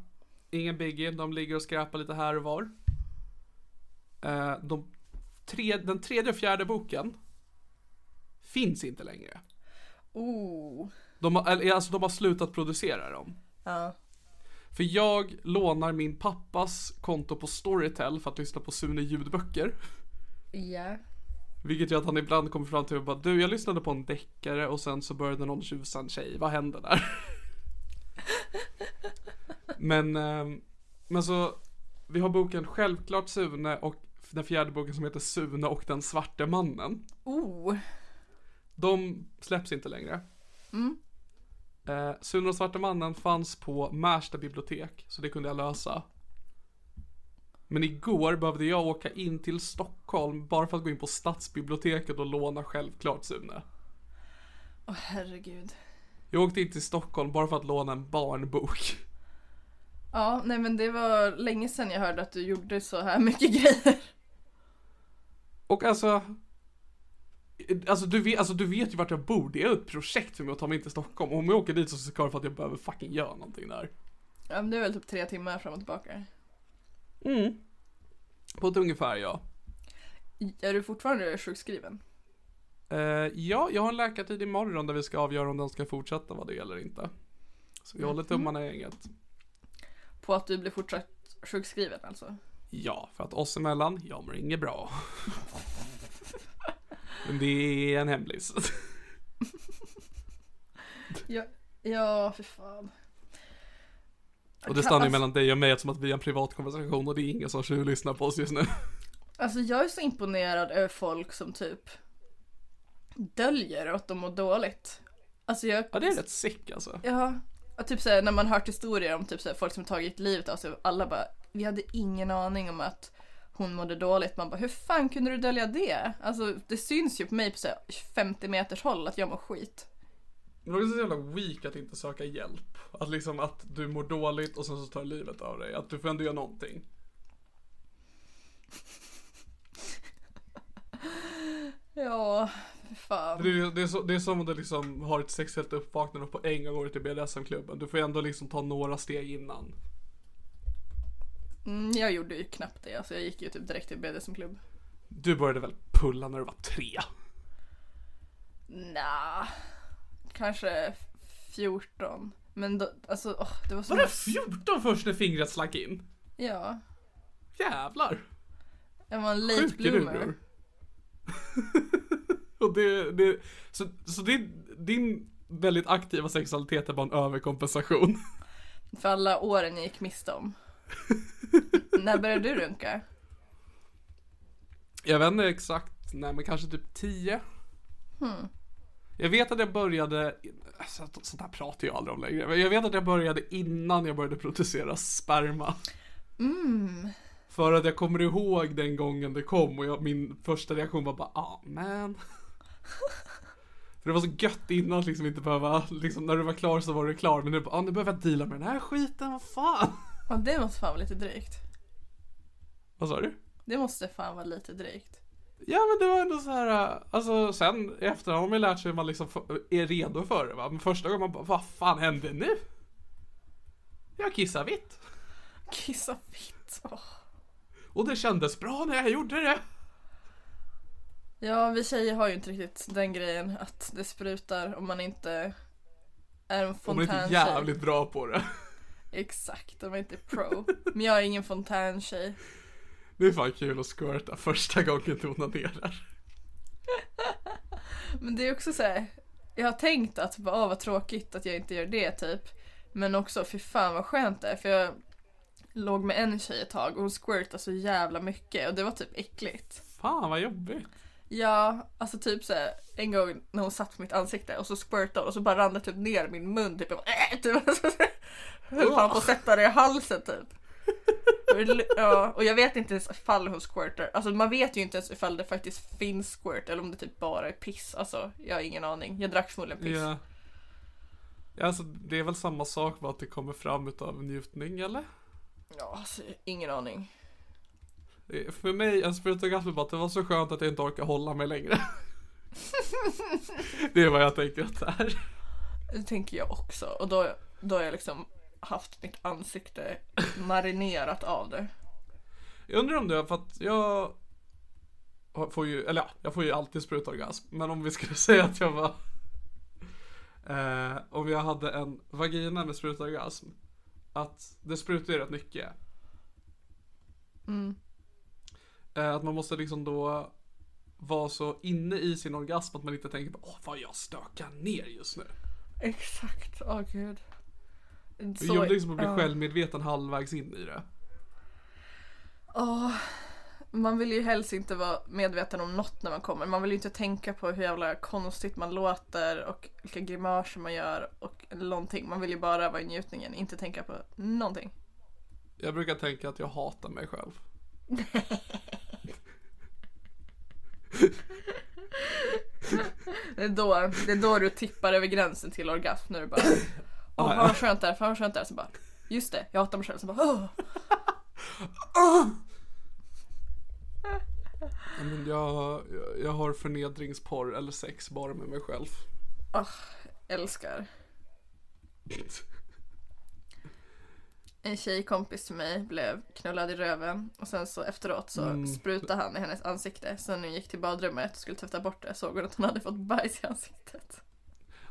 [SPEAKER 2] ingen biggie, de ligger och skräpar lite här och var. Eh, De tre, den tredje och fjärde boken finns inte längre.
[SPEAKER 3] Oh.
[SPEAKER 2] De har, alltså de har slutat producera dem.
[SPEAKER 3] Ja.
[SPEAKER 2] För jag lånar min pappas konto på Storytel för att lyssna på Sune ljudböcker.
[SPEAKER 3] Ja.
[SPEAKER 2] Vilket gör att han ibland kommer fram till och bara Du jag lyssnade på en deckare och sen så började någon tjusa en tjej, vad hände där? men, ehm, men så Vi har boken Självklart Sune och den fjärde boken som heter Sune och den svarte mannen.
[SPEAKER 3] Oh.
[SPEAKER 2] De släpps inte längre.
[SPEAKER 3] Mm.
[SPEAKER 2] Eh, Sune och svarte mannen fanns på Märsta bibliotek, så det kunde jag lösa. Men igår behövde jag åka in till Stockholm bara för att gå in på stadsbiblioteket och låna självklart Sune.
[SPEAKER 3] Åh herregud.
[SPEAKER 2] Jag åkte in till Stockholm bara för att låna en barnbok.
[SPEAKER 3] Ja, nej men det var länge sedan jag hörde att du gjorde så här mycket grejer.
[SPEAKER 2] Och alltså, alltså du, vet, alltså du vet ju vart jag bor, det är ett projekt för mig att ta mig in till Stockholm. Och om jag åker dit så ska det för att jag behöver fucking göra någonting där.
[SPEAKER 3] Ja, men det är väl typ tre timmar fram och tillbaka.
[SPEAKER 2] Mm. På ett ungefär ja.
[SPEAKER 3] Är du fortfarande sjukskriven?
[SPEAKER 2] Eh, ja, jag har en läkartid imorgon där vi ska avgöra om den ska fortsätta vad det eller inte. Så vi håller tummarna i gänget.
[SPEAKER 3] På att du blir fortsatt sjukskriven alltså?
[SPEAKER 2] Ja, för att oss emellan, jag mår inget bra. Men det är en hemlis.
[SPEAKER 3] Ja, ja för fan.
[SPEAKER 2] Och det stannar ju mellan dig och mig som att vi har en privat konversation och det är ingen som lyssnar på oss just nu.
[SPEAKER 3] Alltså jag är så imponerad över folk som typ döljer att de mår dåligt. Alltså jag...
[SPEAKER 2] Ja det är rätt sick alltså.
[SPEAKER 3] Ja. Och typ såhär när man hört historier om typ såhär, folk som tagit livet av sig. Alla bara, vi hade ingen aning om att hon mådde dåligt. Man bara, hur fan kunde du dölja det? Alltså det syns ju på mig på såhär 50 meters håll att jag mår skit.
[SPEAKER 2] Det är så jävla weak att inte söka hjälp. Att liksom att du mår dåligt och sen så tar livet av dig. Att du får ändå göra någonting.
[SPEAKER 3] Ja, fan.
[SPEAKER 2] Det är, det, är så, det är som om du liksom har ett sexuellt uppvaknande och på en gång går till BDSM-klubben. Du får ändå liksom ta några steg innan.
[SPEAKER 3] Mm, jag gjorde ju knappt det. Alltså jag gick ju typ direkt till BDSM-klubb.
[SPEAKER 2] Du började väl pulla när du var tre?
[SPEAKER 3] Nja, kanske 14. Men då, alltså åh, det var så...
[SPEAKER 2] Var det 14 först när fingret slank in?
[SPEAKER 3] Ja.
[SPEAKER 2] Jävlar!
[SPEAKER 3] Jag var en late
[SPEAKER 2] Sjuk du
[SPEAKER 3] bloomer.
[SPEAKER 2] och det, det, så, så det, din väldigt aktiva sexualitet är bara en överkompensation.
[SPEAKER 3] För alla åren jag gick miste om. När började du runka?
[SPEAKER 2] Jag vet inte exakt, nej men kanske typ 10.
[SPEAKER 3] Hmm.
[SPEAKER 2] Jag vet att jag började, sånt här pratar jag aldrig om längre, men jag vet att jag började innan jag började producera sperma.
[SPEAKER 3] Mm.
[SPEAKER 2] För att jag kommer ihåg den gången det kom och jag, min första reaktion var bara ah man. För det var så gött innan att liksom inte behöva, liksom när du var klar så var du klar men nu bara ah, nu behöver jag deala med den här skiten, vad fan.
[SPEAKER 3] Och det måste fan vara lite drygt.
[SPEAKER 2] Vad sa du?
[SPEAKER 3] Det måste fan vara lite drygt.
[SPEAKER 2] Ja men det var ändå så här, alltså sen i efterhand har man lärt sig hur man liksom är redo för det va. Men första gången man bara, vad fan hände nu? Jag kissar vitt.
[SPEAKER 3] Kissa vitt. Åh.
[SPEAKER 2] Och det kändes bra när jag gjorde det.
[SPEAKER 3] Ja, vi tjejer har ju inte riktigt den grejen att det sprutar om man inte är en
[SPEAKER 2] Och man är inte
[SPEAKER 3] fontäntjej.
[SPEAKER 2] jävligt bra på det.
[SPEAKER 3] Exakt, om man inte är pro. Men jag är ingen fontäntjej.
[SPEAKER 2] Det är fan kul att squirta första gången du onanerar.
[SPEAKER 3] Men det är också så här. Jag har tänkt att bara, vad tråkigt att jag inte gör det typ. Men också, fy fan vad skönt det är. För jag låg med en tjej ett tag och hon squirtade så jävla mycket och det var typ äckligt.
[SPEAKER 2] Fan vad jobbigt.
[SPEAKER 3] Ja, alltså typ så här, en gång när hon satt på mitt ansikte och så squirtade hon och så bara rann det typ ner min mun typ. Bara, äh, typ alltså, höll fan på att sätta det i halsen typ. Ja, och jag vet inte ens ifall hon squirtar. Alltså man vet ju inte ens ifall det faktiskt finns squirt eller om det typ bara är piss. Alltså jag har ingen aning. Jag drack förmodligen piss.
[SPEAKER 2] Ja. ja. Alltså det är väl samma sak bara att det kommer fram utav njutning eller?
[SPEAKER 3] Ja, alltså, ingen aning.
[SPEAKER 2] Det- För mig, en sprutorgasm är bara att det var så skönt att jag inte orkar hålla mig längre. det är vad jag tänker att det är.
[SPEAKER 3] Det tänker jag också. Och då, då har jag liksom haft mitt ansikte marinerat av det.
[SPEAKER 2] Jag undrar om det för att jag får ju, eller ja, jag får ju alltid sprutorgasm. Men om vi skulle säga att jag var eh, Om jag hade en vagina med sprutorgasm Att det sprutar ju rätt mycket.
[SPEAKER 3] Mm.
[SPEAKER 2] Eh, att man måste liksom då vara så inne i sin orgasm att man inte tänker på åh vad jag stökar ner just nu.
[SPEAKER 3] Exakt, åh gud.
[SPEAKER 2] Det gör det liksom att bli
[SPEAKER 3] ja.
[SPEAKER 2] självmedveten halvvägs in i det.
[SPEAKER 3] Åh, man vill ju helst inte vara medveten om något när man kommer. Man vill ju inte tänka på hur jävla konstigt man låter och vilka grimaser man gör och någonting. Man vill ju bara vara i njutningen, inte tänka på någonting.
[SPEAKER 2] Jag brukar tänka att jag hatar mig själv.
[SPEAKER 3] Det är då, det är då du tippar över gränsen till orgasm när du bara Åh, fan vad skönt det är, fan vad skönt det är. Så bara Just det, jag hatar mig själv. Så bara Åh.
[SPEAKER 2] Ja, Men jag, jag, har förnedringsporr eller sex bara med mig själv.
[SPEAKER 3] Ah, älskar. en tjejkompis till mig blev knullad i röven och sen så efteråt så
[SPEAKER 2] Mm.
[SPEAKER 3] sprutade han i hennes ansikte. Sen när hon gick till badrummet och skulle tvätta bort det såg hon att hon hade fått bajs i ansiktet.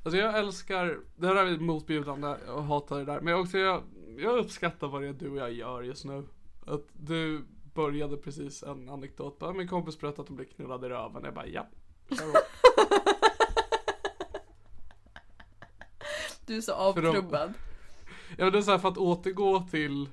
[SPEAKER 2] Alltså jag älskar, det här är motbjudande och hatar det där. Men också jag, jag uppskattar vad det är du och jag gör just nu. Att du började precis en anekdot. Bara, Min kompis berättade att de blev knullade i röven. Jag bara ja.
[SPEAKER 3] Du är så avtrubbad.
[SPEAKER 2] Ja men det är så här för att återgå till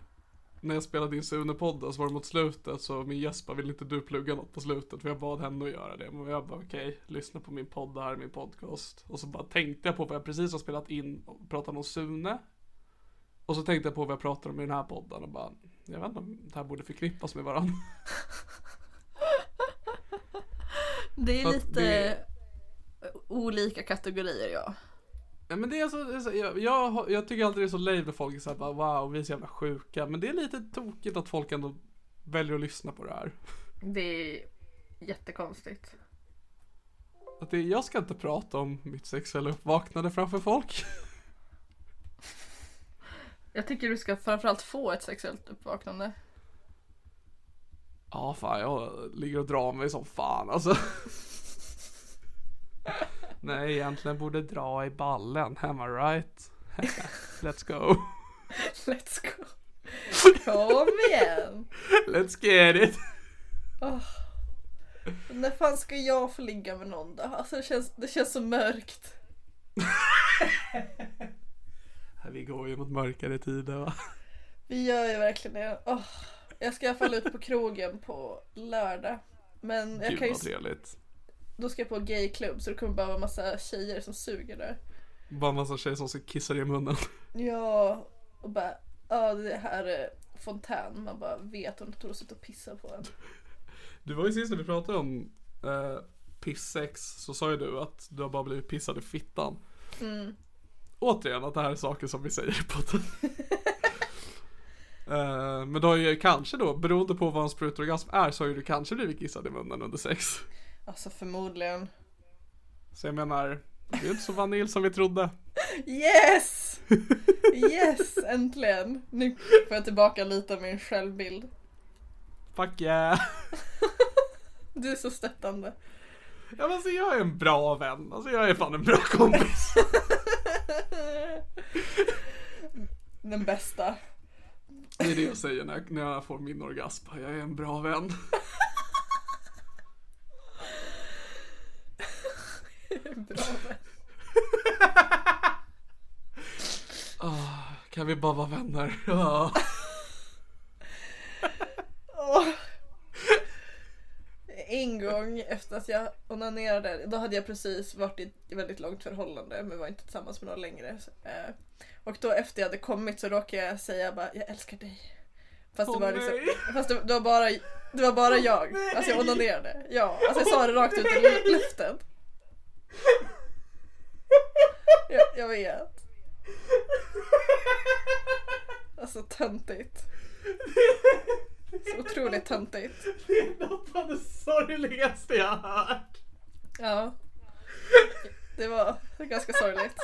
[SPEAKER 2] när jag spelade in Sune-podden så var det mot slutet så min Jesper ville inte du plugga något på slutet för jag bad henne att göra det. Men jag bara okej, lyssna på min podd, det här är min podcast. Och så bara tänkte jag på vad jag precis har spelat in och pratat om Sune. Och så tänkte jag på vad jag pratade om i den här podden och bara, jag vet inte om det här borde förknippas med varandra.
[SPEAKER 3] Det är lite
[SPEAKER 2] det-
[SPEAKER 3] olika kategorier ja.
[SPEAKER 2] Ja men det är så, det är så jag, jag, jag tycker alltid det är så lame när folk såhär bara wow, vi är så jävla sjuka. Men det är lite tokigt att folk ändå väljer att lyssna på det här.
[SPEAKER 3] Det är jättekonstigt.
[SPEAKER 2] Att det, jag ska inte prata om mitt sexuella uppvaknande framför folk.
[SPEAKER 3] Jag tycker du ska framförallt få ett sexuellt uppvaknande.
[SPEAKER 2] Ja fan jag ligger och drar mig som fan alltså. Nej egentligen borde dra i ballen, am I right? Let's go.
[SPEAKER 3] Let's go. Kom igen.
[SPEAKER 2] Let's get it.
[SPEAKER 3] När fan ska jag få ligga med någon då? Alltså det känns, det känns så mörkt.
[SPEAKER 2] Vi går ju mot mörkare tider va.
[SPEAKER 3] Vi gör ju verkligen det. Åh, jag ska i alla fall ut på krogen på lördag. Men jag
[SPEAKER 2] Gud
[SPEAKER 3] kan ju,
[SPEAKER 2] vad trevligt.
[SPEAKER 3] Då ska jag på gayklubb så det kommer bara vara massa tjejer som suger där.
[SPEAKER 2] Bara en massa tjejer som ska kissa dig i munnen.
[SPEAKER 3] Ja, och bara, ja det här är fontän. Man bara vet om de sitter och pissar på en.
[SPEAKER 2] Du var ju sist när vi pratade om eh, pissex så sa ju du att du har bara blivit pissad i fittan.
[SPEAKER 3] Mm.
[SPEAKER 2] Återigen att det här är saker som vi säger i podden. Eh, men då har ju kanske då, beroende på vad en sprutorgasm är, så har ju du kanske blivit kissad i munnen under sex.
[SPEAKER 3] Alltså förmodligen.
[SPEAKER 2] Så jag menar, det är inte så vanilj som vi trodde.
[SPEAKER 3] Yes! Yes, äntligen! Nu får jag tillbaka lite av min självbild.
[SPEAKER 2] Fuck yeah!
[SPEAKER 3] Du är så stöttande.
[SPEAKER 2] Ja men alltså jag är en bra vän, alltså jag är fan en bra kompis.
[SPEAKER 3] Den bästa.
[SPEAKER 2] Det är det jag säger när jag, när jag får min orgasm, jag är en bra vän.
[SPEAKER 3] Bra.
[SPEAKER 2] Ah, kan vi bara vara vänner?
[SPEAKER 3] Åh. En gång efter att jag onanerade, då hade jag precis varit i ett väldigt långt förhållande men var inte tillsammans med någon längre. Eh, Och då efter jag hade kommit så råkade jag säga bara jag älskar dig. Fast det
[SPEAKER 2] Åh,
[SPEAKER 3] var liksom,
[SPEAKER 2] nej.
[SPEAKER 3] fast det, det var bara, det var bara jag. Alltså jag onanerade. Ja, alltså jag sa det rakt ut i lu- luften. Jag, jag vet. Alltså töntigt. Så otroligt töntigt.
[SPEAKER 2] Det är något av det sorgligaste jag har hört.
[SPEAKER 3] Ja. Det var ganska sorgligt.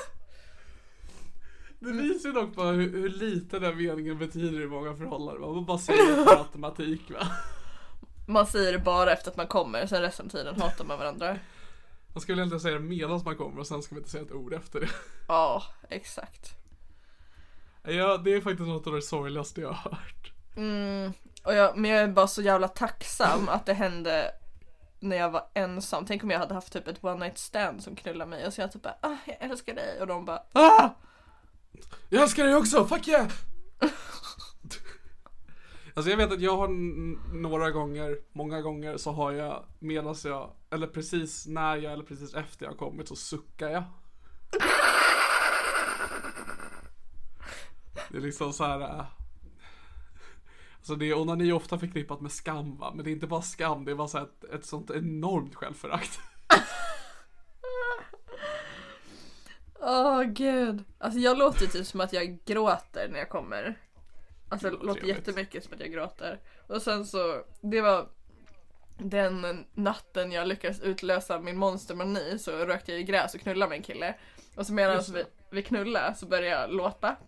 [SPEAKER 2] Det visar ju dock bara hur, hur lite den meningen betyder i många förhållanden. Man bara säger det för matematik va.
[SPEAKER 3] Man säger det bara efter att man kommer, sen resten av tiden hatar man varandra.
[SPEAKER 2] Man ska väl egentligen säga det medan man kommer och sen ska vi inte säga ett ord efter det.
[SPEAKER 3] Ja, exakt.
[SPEAKER 2] Ja, det är faktiskt något av det sorgligaste jag har hört.
[SPEAKER 3] Mm, och jag, men jag är bara så jävla tacksam att det hände när jag var ensam. Tänk om jag hade haft typ ett one night stand som knullade mig och så jag typ bara ah, jag älskar dig och de bara ah!
[SPEAKER 2] Jag älskar dig också, fuck yeah! Alltså jag vet att jag har några gånger, många gånger så har jag medan jag, eller precis när jag eller precis efter jag kommit så suckar jag. Det är liksom så här. äh, Alltså det är onani ofta förknippat med skam va, men det är inte bara skam, det är bara så ett, ett sånt enormt självförakt.
[SPEAKER 3] Åh gud. Alltså jag låter typ som att jag gråter när jag kommer. Alltså det låter
[SPEAKER 2] trevligt.
[SPEAKER 3] jättemycket som att jag gråter. Och sen så, det var den natten jag lyckades utlösa min monstermani så rökte jag i gräs och knullade med en kille. Och så medan vi, vi knullade så började jag låta.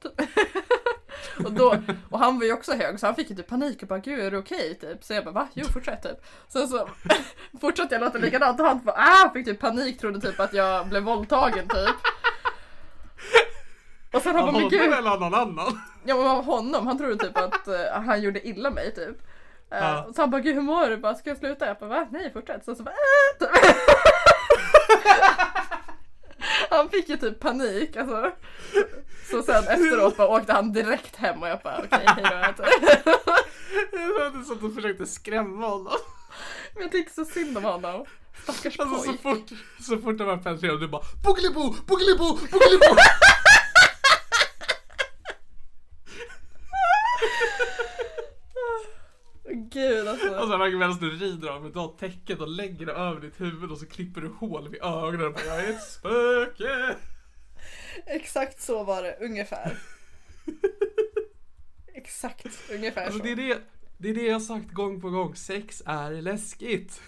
[SPEAKER 3] Och, då, och han var ju också hög så han fick ju typ panik och bara gud är det okej typ? Så jag bara va? Jo fortsätt typ. Sen så fortsatte jag låta likadant och han bara ah! Fick typ panik trodde typ att jag blev våldtagen typ. Och sen han bara men gud.
[SPEAKER 2] eller någon annan?
[SPEAKER 3] Ja men honom, han trodde typ att eh, han gjorde illa mig typ. Eh,
[SPEAKER 2] Ja.
[SPEAKER 3] Så han bara gud hur mår du? Bara, ska jag sluta? Jag bara va? Nej fortsätt. Så, så bara äh. Han fick ju typ panik alltså. Så sen efteråt bara åkte han direkt hem och jag bara okej hejdå. Typ.
[SPEAKER 2] Du satt och försökte skrämma honom.
[SPEAKER 3] Men jag tycker så synd om honom. Stackars
[SPEAKER 2] Alltså så
[SPEAKER 3] pojk.
[SPEAKER 2] fort, så fort det var penetrerat du bara Boogaloo, boogaloo, boogaloo.
[SPEAKER 3] Gud alltså.
[SPEAKER 2] Sen verkar medan du rider av du tar täcket och lägger det över ditt huvud och så klipper du hål vid ögonen och bara jag är ett spöke.
[SPEAKER 3] Exakt så var det ungefär. Exakt ungefär
[SPEAKER 2] Alltså
[SPEAKER 3] så.
[SPEAKER 2] det är det, det är det jag sagt gång på gång, sex är läskigt.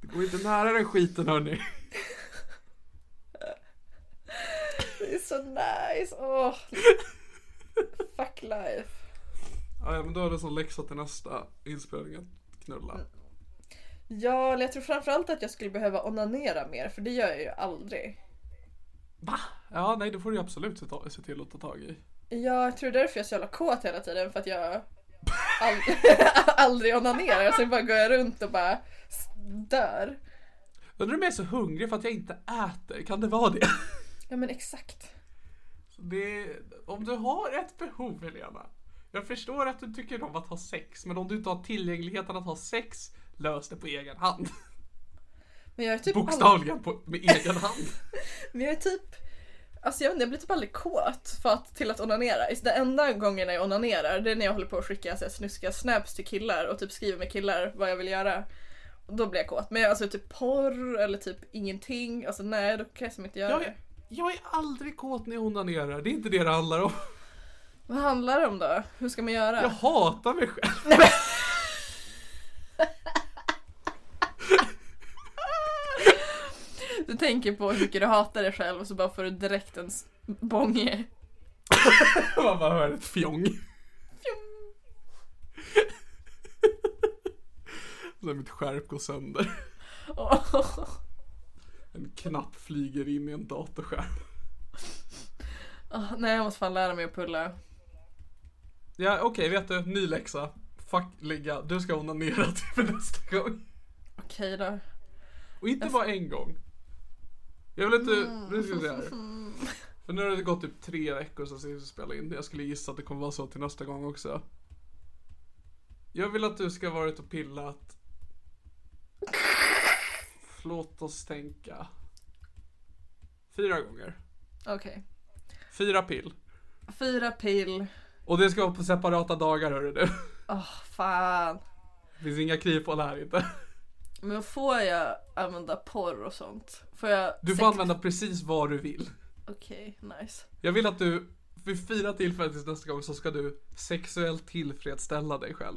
[SPEAKER 2] Det går inte nära den skiten hörni.
[SPEAKER 3] Det är så nice. Åh. Fuck life.
[SPEAKER 2] Ja, men då är det som läxa till nästa inspelning att knulla.
[SPEAKER 3] Ja, eller jag tror framförallt att jag skulle behöva onanera mer för det gör jag ju aldrig.
[SPEAKER 2] Va? Ja nej det får du absolut se, till att ta tag i.
[SPEAKER 3] Ja, jag tror därför jag är så jävla kåt hela tiden för att jag aldrig, aldrig onanerar. Sen bara går jag runt och bara dör.
[SPEAKER 2] Undrar om jag är så hungrig för att jag inte äter? Kan det vara det?
[SPEAKER 3] Ja men exakt.
[SPEAKER 2] Det om du har ett behov Helena. Jag förstår att du tycker om att ha sex, men om du inte har tillgängligheten att ha sex, lös det på egen hand.
[SPEAKER 3] Men jag är typ aldrig,
[SPEAKER 2] Bokstavligen på, med egen hand.
[SPEAKER 3] men jag är typ Alltså jag, vet inte, jag blir typ aldrig kåt för att, till att onanera. Det enda gången jag onanerar det är när jag håller på att skicka så här, snuskiga snaps till killar och typ skriver med killar vad jag vill göra. Och då blir jag kåt. Men alltså typ porr eller typ ingenting. Alltså nej, då kan jag som inte göra
[SPEAKER 2] Jag
[SPEAKER 3] det.
[SPEAKER 2] är, jag är aldrig kåt när jag onanerar, det är inte det det handlar om.
[SPEAKER 3] Vad handlar det om då? Hur ska man göra?
[SPEAKER 2] Jag hatar mig själv.
[SPEAKER 3] Du tänker på hur mycket du hatar dig själv och så bara får du direkt en bånge.
[SPEAKER 2] Man bara hör ett fjong. Så mitt skärp går sönder.
[SPEAKER 3] Åh.
[SPEAKER 2] En knapp flyger in i en datorskärm.
[SPEAKER 3] Ah, nej, jag måste fan lära mig att pulla.
[SPEAKER 2] Ja okej, vet du, ny läxa. Fuck ligga, du ska onanera till för nästa gång.
[SPEAKER 3] Okej då.
[SPEAKER 2] Och inte bara en gång. Jag vill inte, nu ska vi se här. För nu har det gått typ tre veckor sedan vi spelade in. Jag skulle gissa att det kommer vara så till nästa gång också. Jag vill att du ska ha varit och pillat. Låt oss tänka. Fyra gånger.
[SPEAKER 3] Okej.
[SPEAKER 2] Fyra pill.
[SPEAKER 3] Fyra pill.
[SPEAKER 2] Och det ska vara på separata dagar hörru du.
[SPEAKER 3] Åh, fan.
[SPEAKER 2] Det finns inga kryphål här inte.
[SPEAKER 3] Men får jag använda porr och sånt? Får jag
[SPEAKER 2] Du får använda precis vad du vill.
[SPEAKER 3] Okej, nice.
[SPEAKER 2] Jag vill att du vid fyra tillfällen tills nästa gång så ska du sexuellt tillfredsställa dig själv.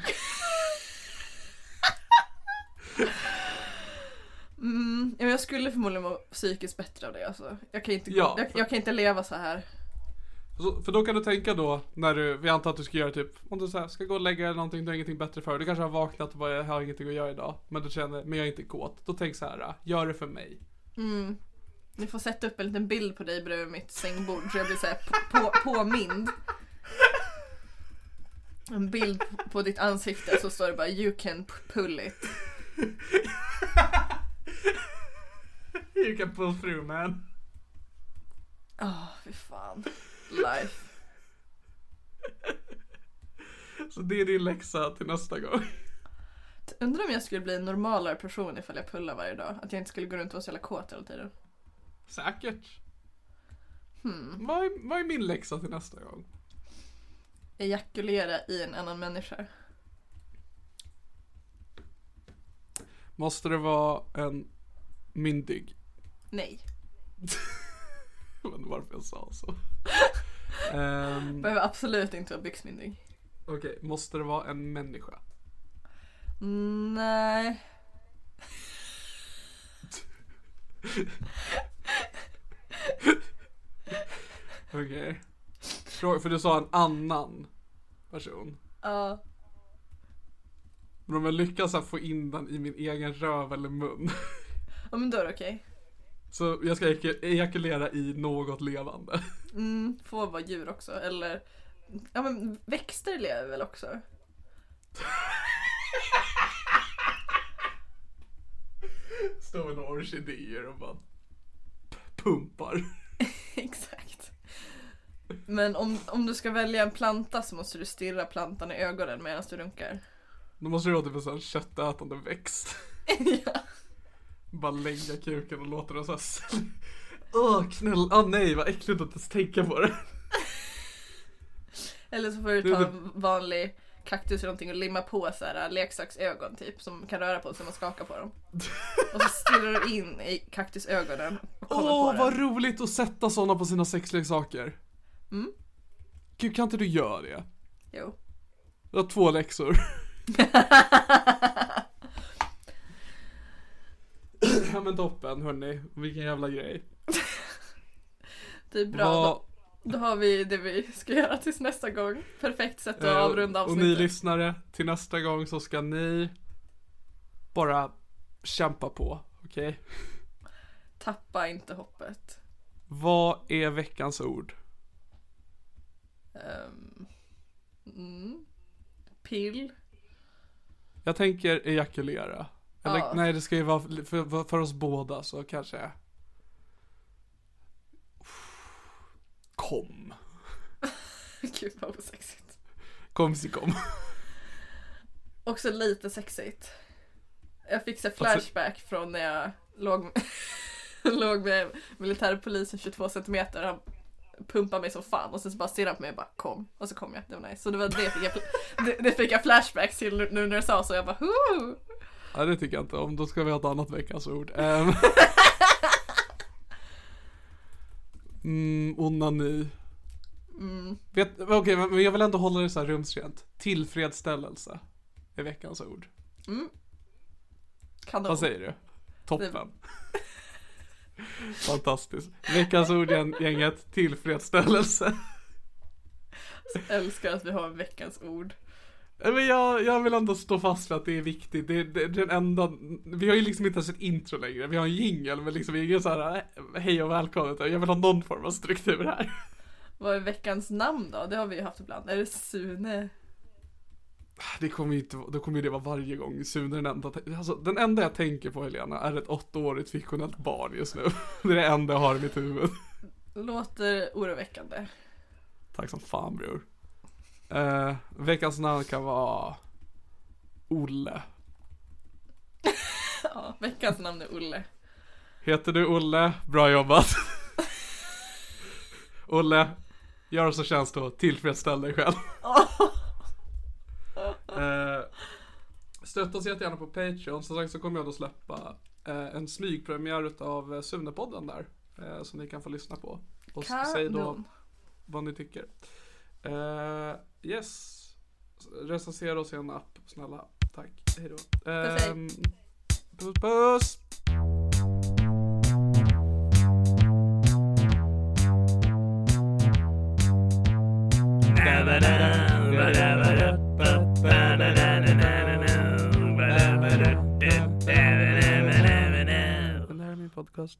[SPEAKER 3] Mm, jag skulle förmodligen vara psykiskt bättre av det alltså. Jag kan inte,
[SPEAKER 2] Ja.
[SPEAKER 3] jag, jag kan inte leva så här.
[SPEAKER 2] Så, för då kan du tänka då, när du, vi antar att du ska göra typ, om du så här, ska gå och lägga dig eller någonting, du har ingenting bättre för. Du kanske har vaknat och bara, jag har ingenting att göra idag. Men du känner, men jag är inte kåt. Då tänk så här, gör det för mig.
[SPEAKER 3] Mm. Ni får sätta upp en liten bild på dig bredvid mitt sängbord så jag blir såhär på, på, påmind. En bild på- ditt ansikte så står det bara you can pull it.
[SPEAKER 2] You can pull through man.
[SPEAKER 3] Åh, fy fan. Life.
[SPEAKER 2] Så det är din läxa till nästa gång.
[SPEAKER 3] Undrar om jag skulle bli en normalare person ifall jag pullar varje dag. Att jag inte skulle gå runt och vara så jävla kåt hela tiden.
[SPEAKER 2] Säkert. Vad, är, vad är min läxa till nästa gång?
[SPEAKER 3] Ejakulera i en annan människa.
[SPEAKER 2] Måste det vara en myndig?
[SPEAKER 3] Nej.
[SPEAKER 2] Jag vet inte varför jag sa så. Ehm,
[SPEAKER 3] Behöver absolut inte vara byxmyndig.
[SPEAKER 2] Okej, måste det vara en människa?
[SPEAKER 3] Nej.
[SPEAKER 2] Okej. Frå- För du sa en annan person.
[SPEAKER 3] Ja.
[SPEAKER 2] Men om jag lyckas få in den i min egen röv eller mun.
[SPEAKER 3] Ja men då är det okej.
[SPEAKER 2] Så jag ska ejak- ejakulera i något levande.
[SPEAKER 3] Mm, får vara djur också. Eller, ja men växter lever väl också?
[SPEAKER 2] Står med några orkidéer och bara pumpar.
[SPEAKER 3] Exakt. Men om, om du ska välja en planta så måste du stirra plantan i ögonen medan du runkar.
[SPEAKER 2] Då måste det vara typ en sån köttätande växt.
[SPEAKER 3] ja.
[SPEAKER 2] Bara lägga kuken och låta den såhär Åh knull, åh nej vad äckligt att ens tänka på det.
[SPEAKER 3] Eller så får du ta
[SPEAKER 2] det-
[SPEAKER 3] en vanlig kaktus eller någonting och limma på så här leksaksögon typ som kan röra på sig när man skakar på dem. Och så stirrar du in i kaktusögonen
[SPEAKER 2] Åh
[SPEAKER 3] på
[SPEAKER 2] vad
[SPEAKER 3] den.
[SPEAKER 2] roligt att sätta sådana på sina sexleksaker.
[SPEAKER 3] Mm.
[SPEAKER 2] Gud kan inte du göra det?
[SPEAKER 3] Jo.
[SPEAKER 2] Du har två läxor. ja men toppen hörni, vilken jävla grej.
[SPEAKER 3] Det är bra.
[SPEAKER 2] Vad-
[SPEAKER 3] Då, då har vi det vi ska göra tills nästa gång. Perfekt sätt att
[SPEAKER 2] Eh,
[SPEAKER 3] avrunda
[SPEAKER 2] Och ni
[SPEAKER 3] avsnittet.
[SPEAKER 2] lyssnare, till nästa gång så ska ni bara kämpa på, okej?
[SPEAKER 3] Tappa inte hoppet.
[SPEAKER 2] Vad är veckans ord?
[SPEAKER 3] Ehm, mm. Pill.
[SPEAKER 2] Jag tänker ejakulera. Eller
[SPEAKER 3] Ja.
[SPEAKER 2] nej, det ska ju vara för, för oss båda så kanske Kom.
[SPEAKER 3] Gud vad osexigt.
[SPEAKER 2] Kom si kom.
[SPEAKER 3] Också lite sexigt. Jag fick så flashback från när jag låg, låg med militärpolisen 22 centimeter. Han pumpade mig som fan och sen så bara stirrade han på mig och bara kom. Och så kom jag. Det var nice. Så det var det fick jag, det, det fick jag flashbacks till nu- nu när du sa så. Jag bara Hoo!
[SPEAKER 2] Ja, det tycker jag inte om. Då ska vi ha ett annat veckans ord. Um. mm, onani.
[SPEAKER 3] Mm.
[SPEAKER 2] Vet, okej, men jag vill ändå hålla det så här rumsrent. Tillfredsställelse är veckans ord.
[SPEAKER 3] Kanon.
[SPEAKER 2] Vad säger du? Toppen. Fantastiskt. Veckans ord gänget, tillfredsställelse.
[SPEAKER 3] Älskar att vi har veckans ord.
[SPEAKER 2] Men jag, jag vill ändå stå fast för att det är viktigt. Det, det, det är den enda, vi har ju liksom inte ens ett intro längre. Vi har en jingle men liksom ingen så här eh, hej och välkommen. Jag vill ha någon form av struktur här.
[SPEAKER 3] Vad är veckans namn då? Det har vi ju haft ibland. Är det Sune?
[SPEAKER 2] Det kommer ju inte, då kommer ju det vara varje gång. Sune är den enda, alltså, den enda jag tänker på Helena är ett åttaårigt fiktionellt barn just nu. Det är det enda jag har i mitt huvud.
[SPEAKER 3] Låter oroväckande.
[SPEAKER 2] Tack som fan bror. Eh, veckans namn kan vara Olle.
[SPEAKER 3] Ja, veckans namn är Olle.
[SPEAKER 2] Heter du Olle? Bra jobbat. Olle, gör så känns då, tillfredsställ dig själv. Eh, stötta oss jättegärna på Patreon, som sagt så kommer jag då släppa eh, en smygpremiär utav eh, Sunepodden där. Eh, som ni kan få lyssna på. Och s- säg då
[SPEAKER 3] Kanon.
[SPEAKER 2] vad ni tycker. Eh, yes. Recensera oss i en app, snälla. Tack.
[SPEAKER 3] Hej.
[SPEAKER 2] Ehm, puss puss. Den här är min podcast.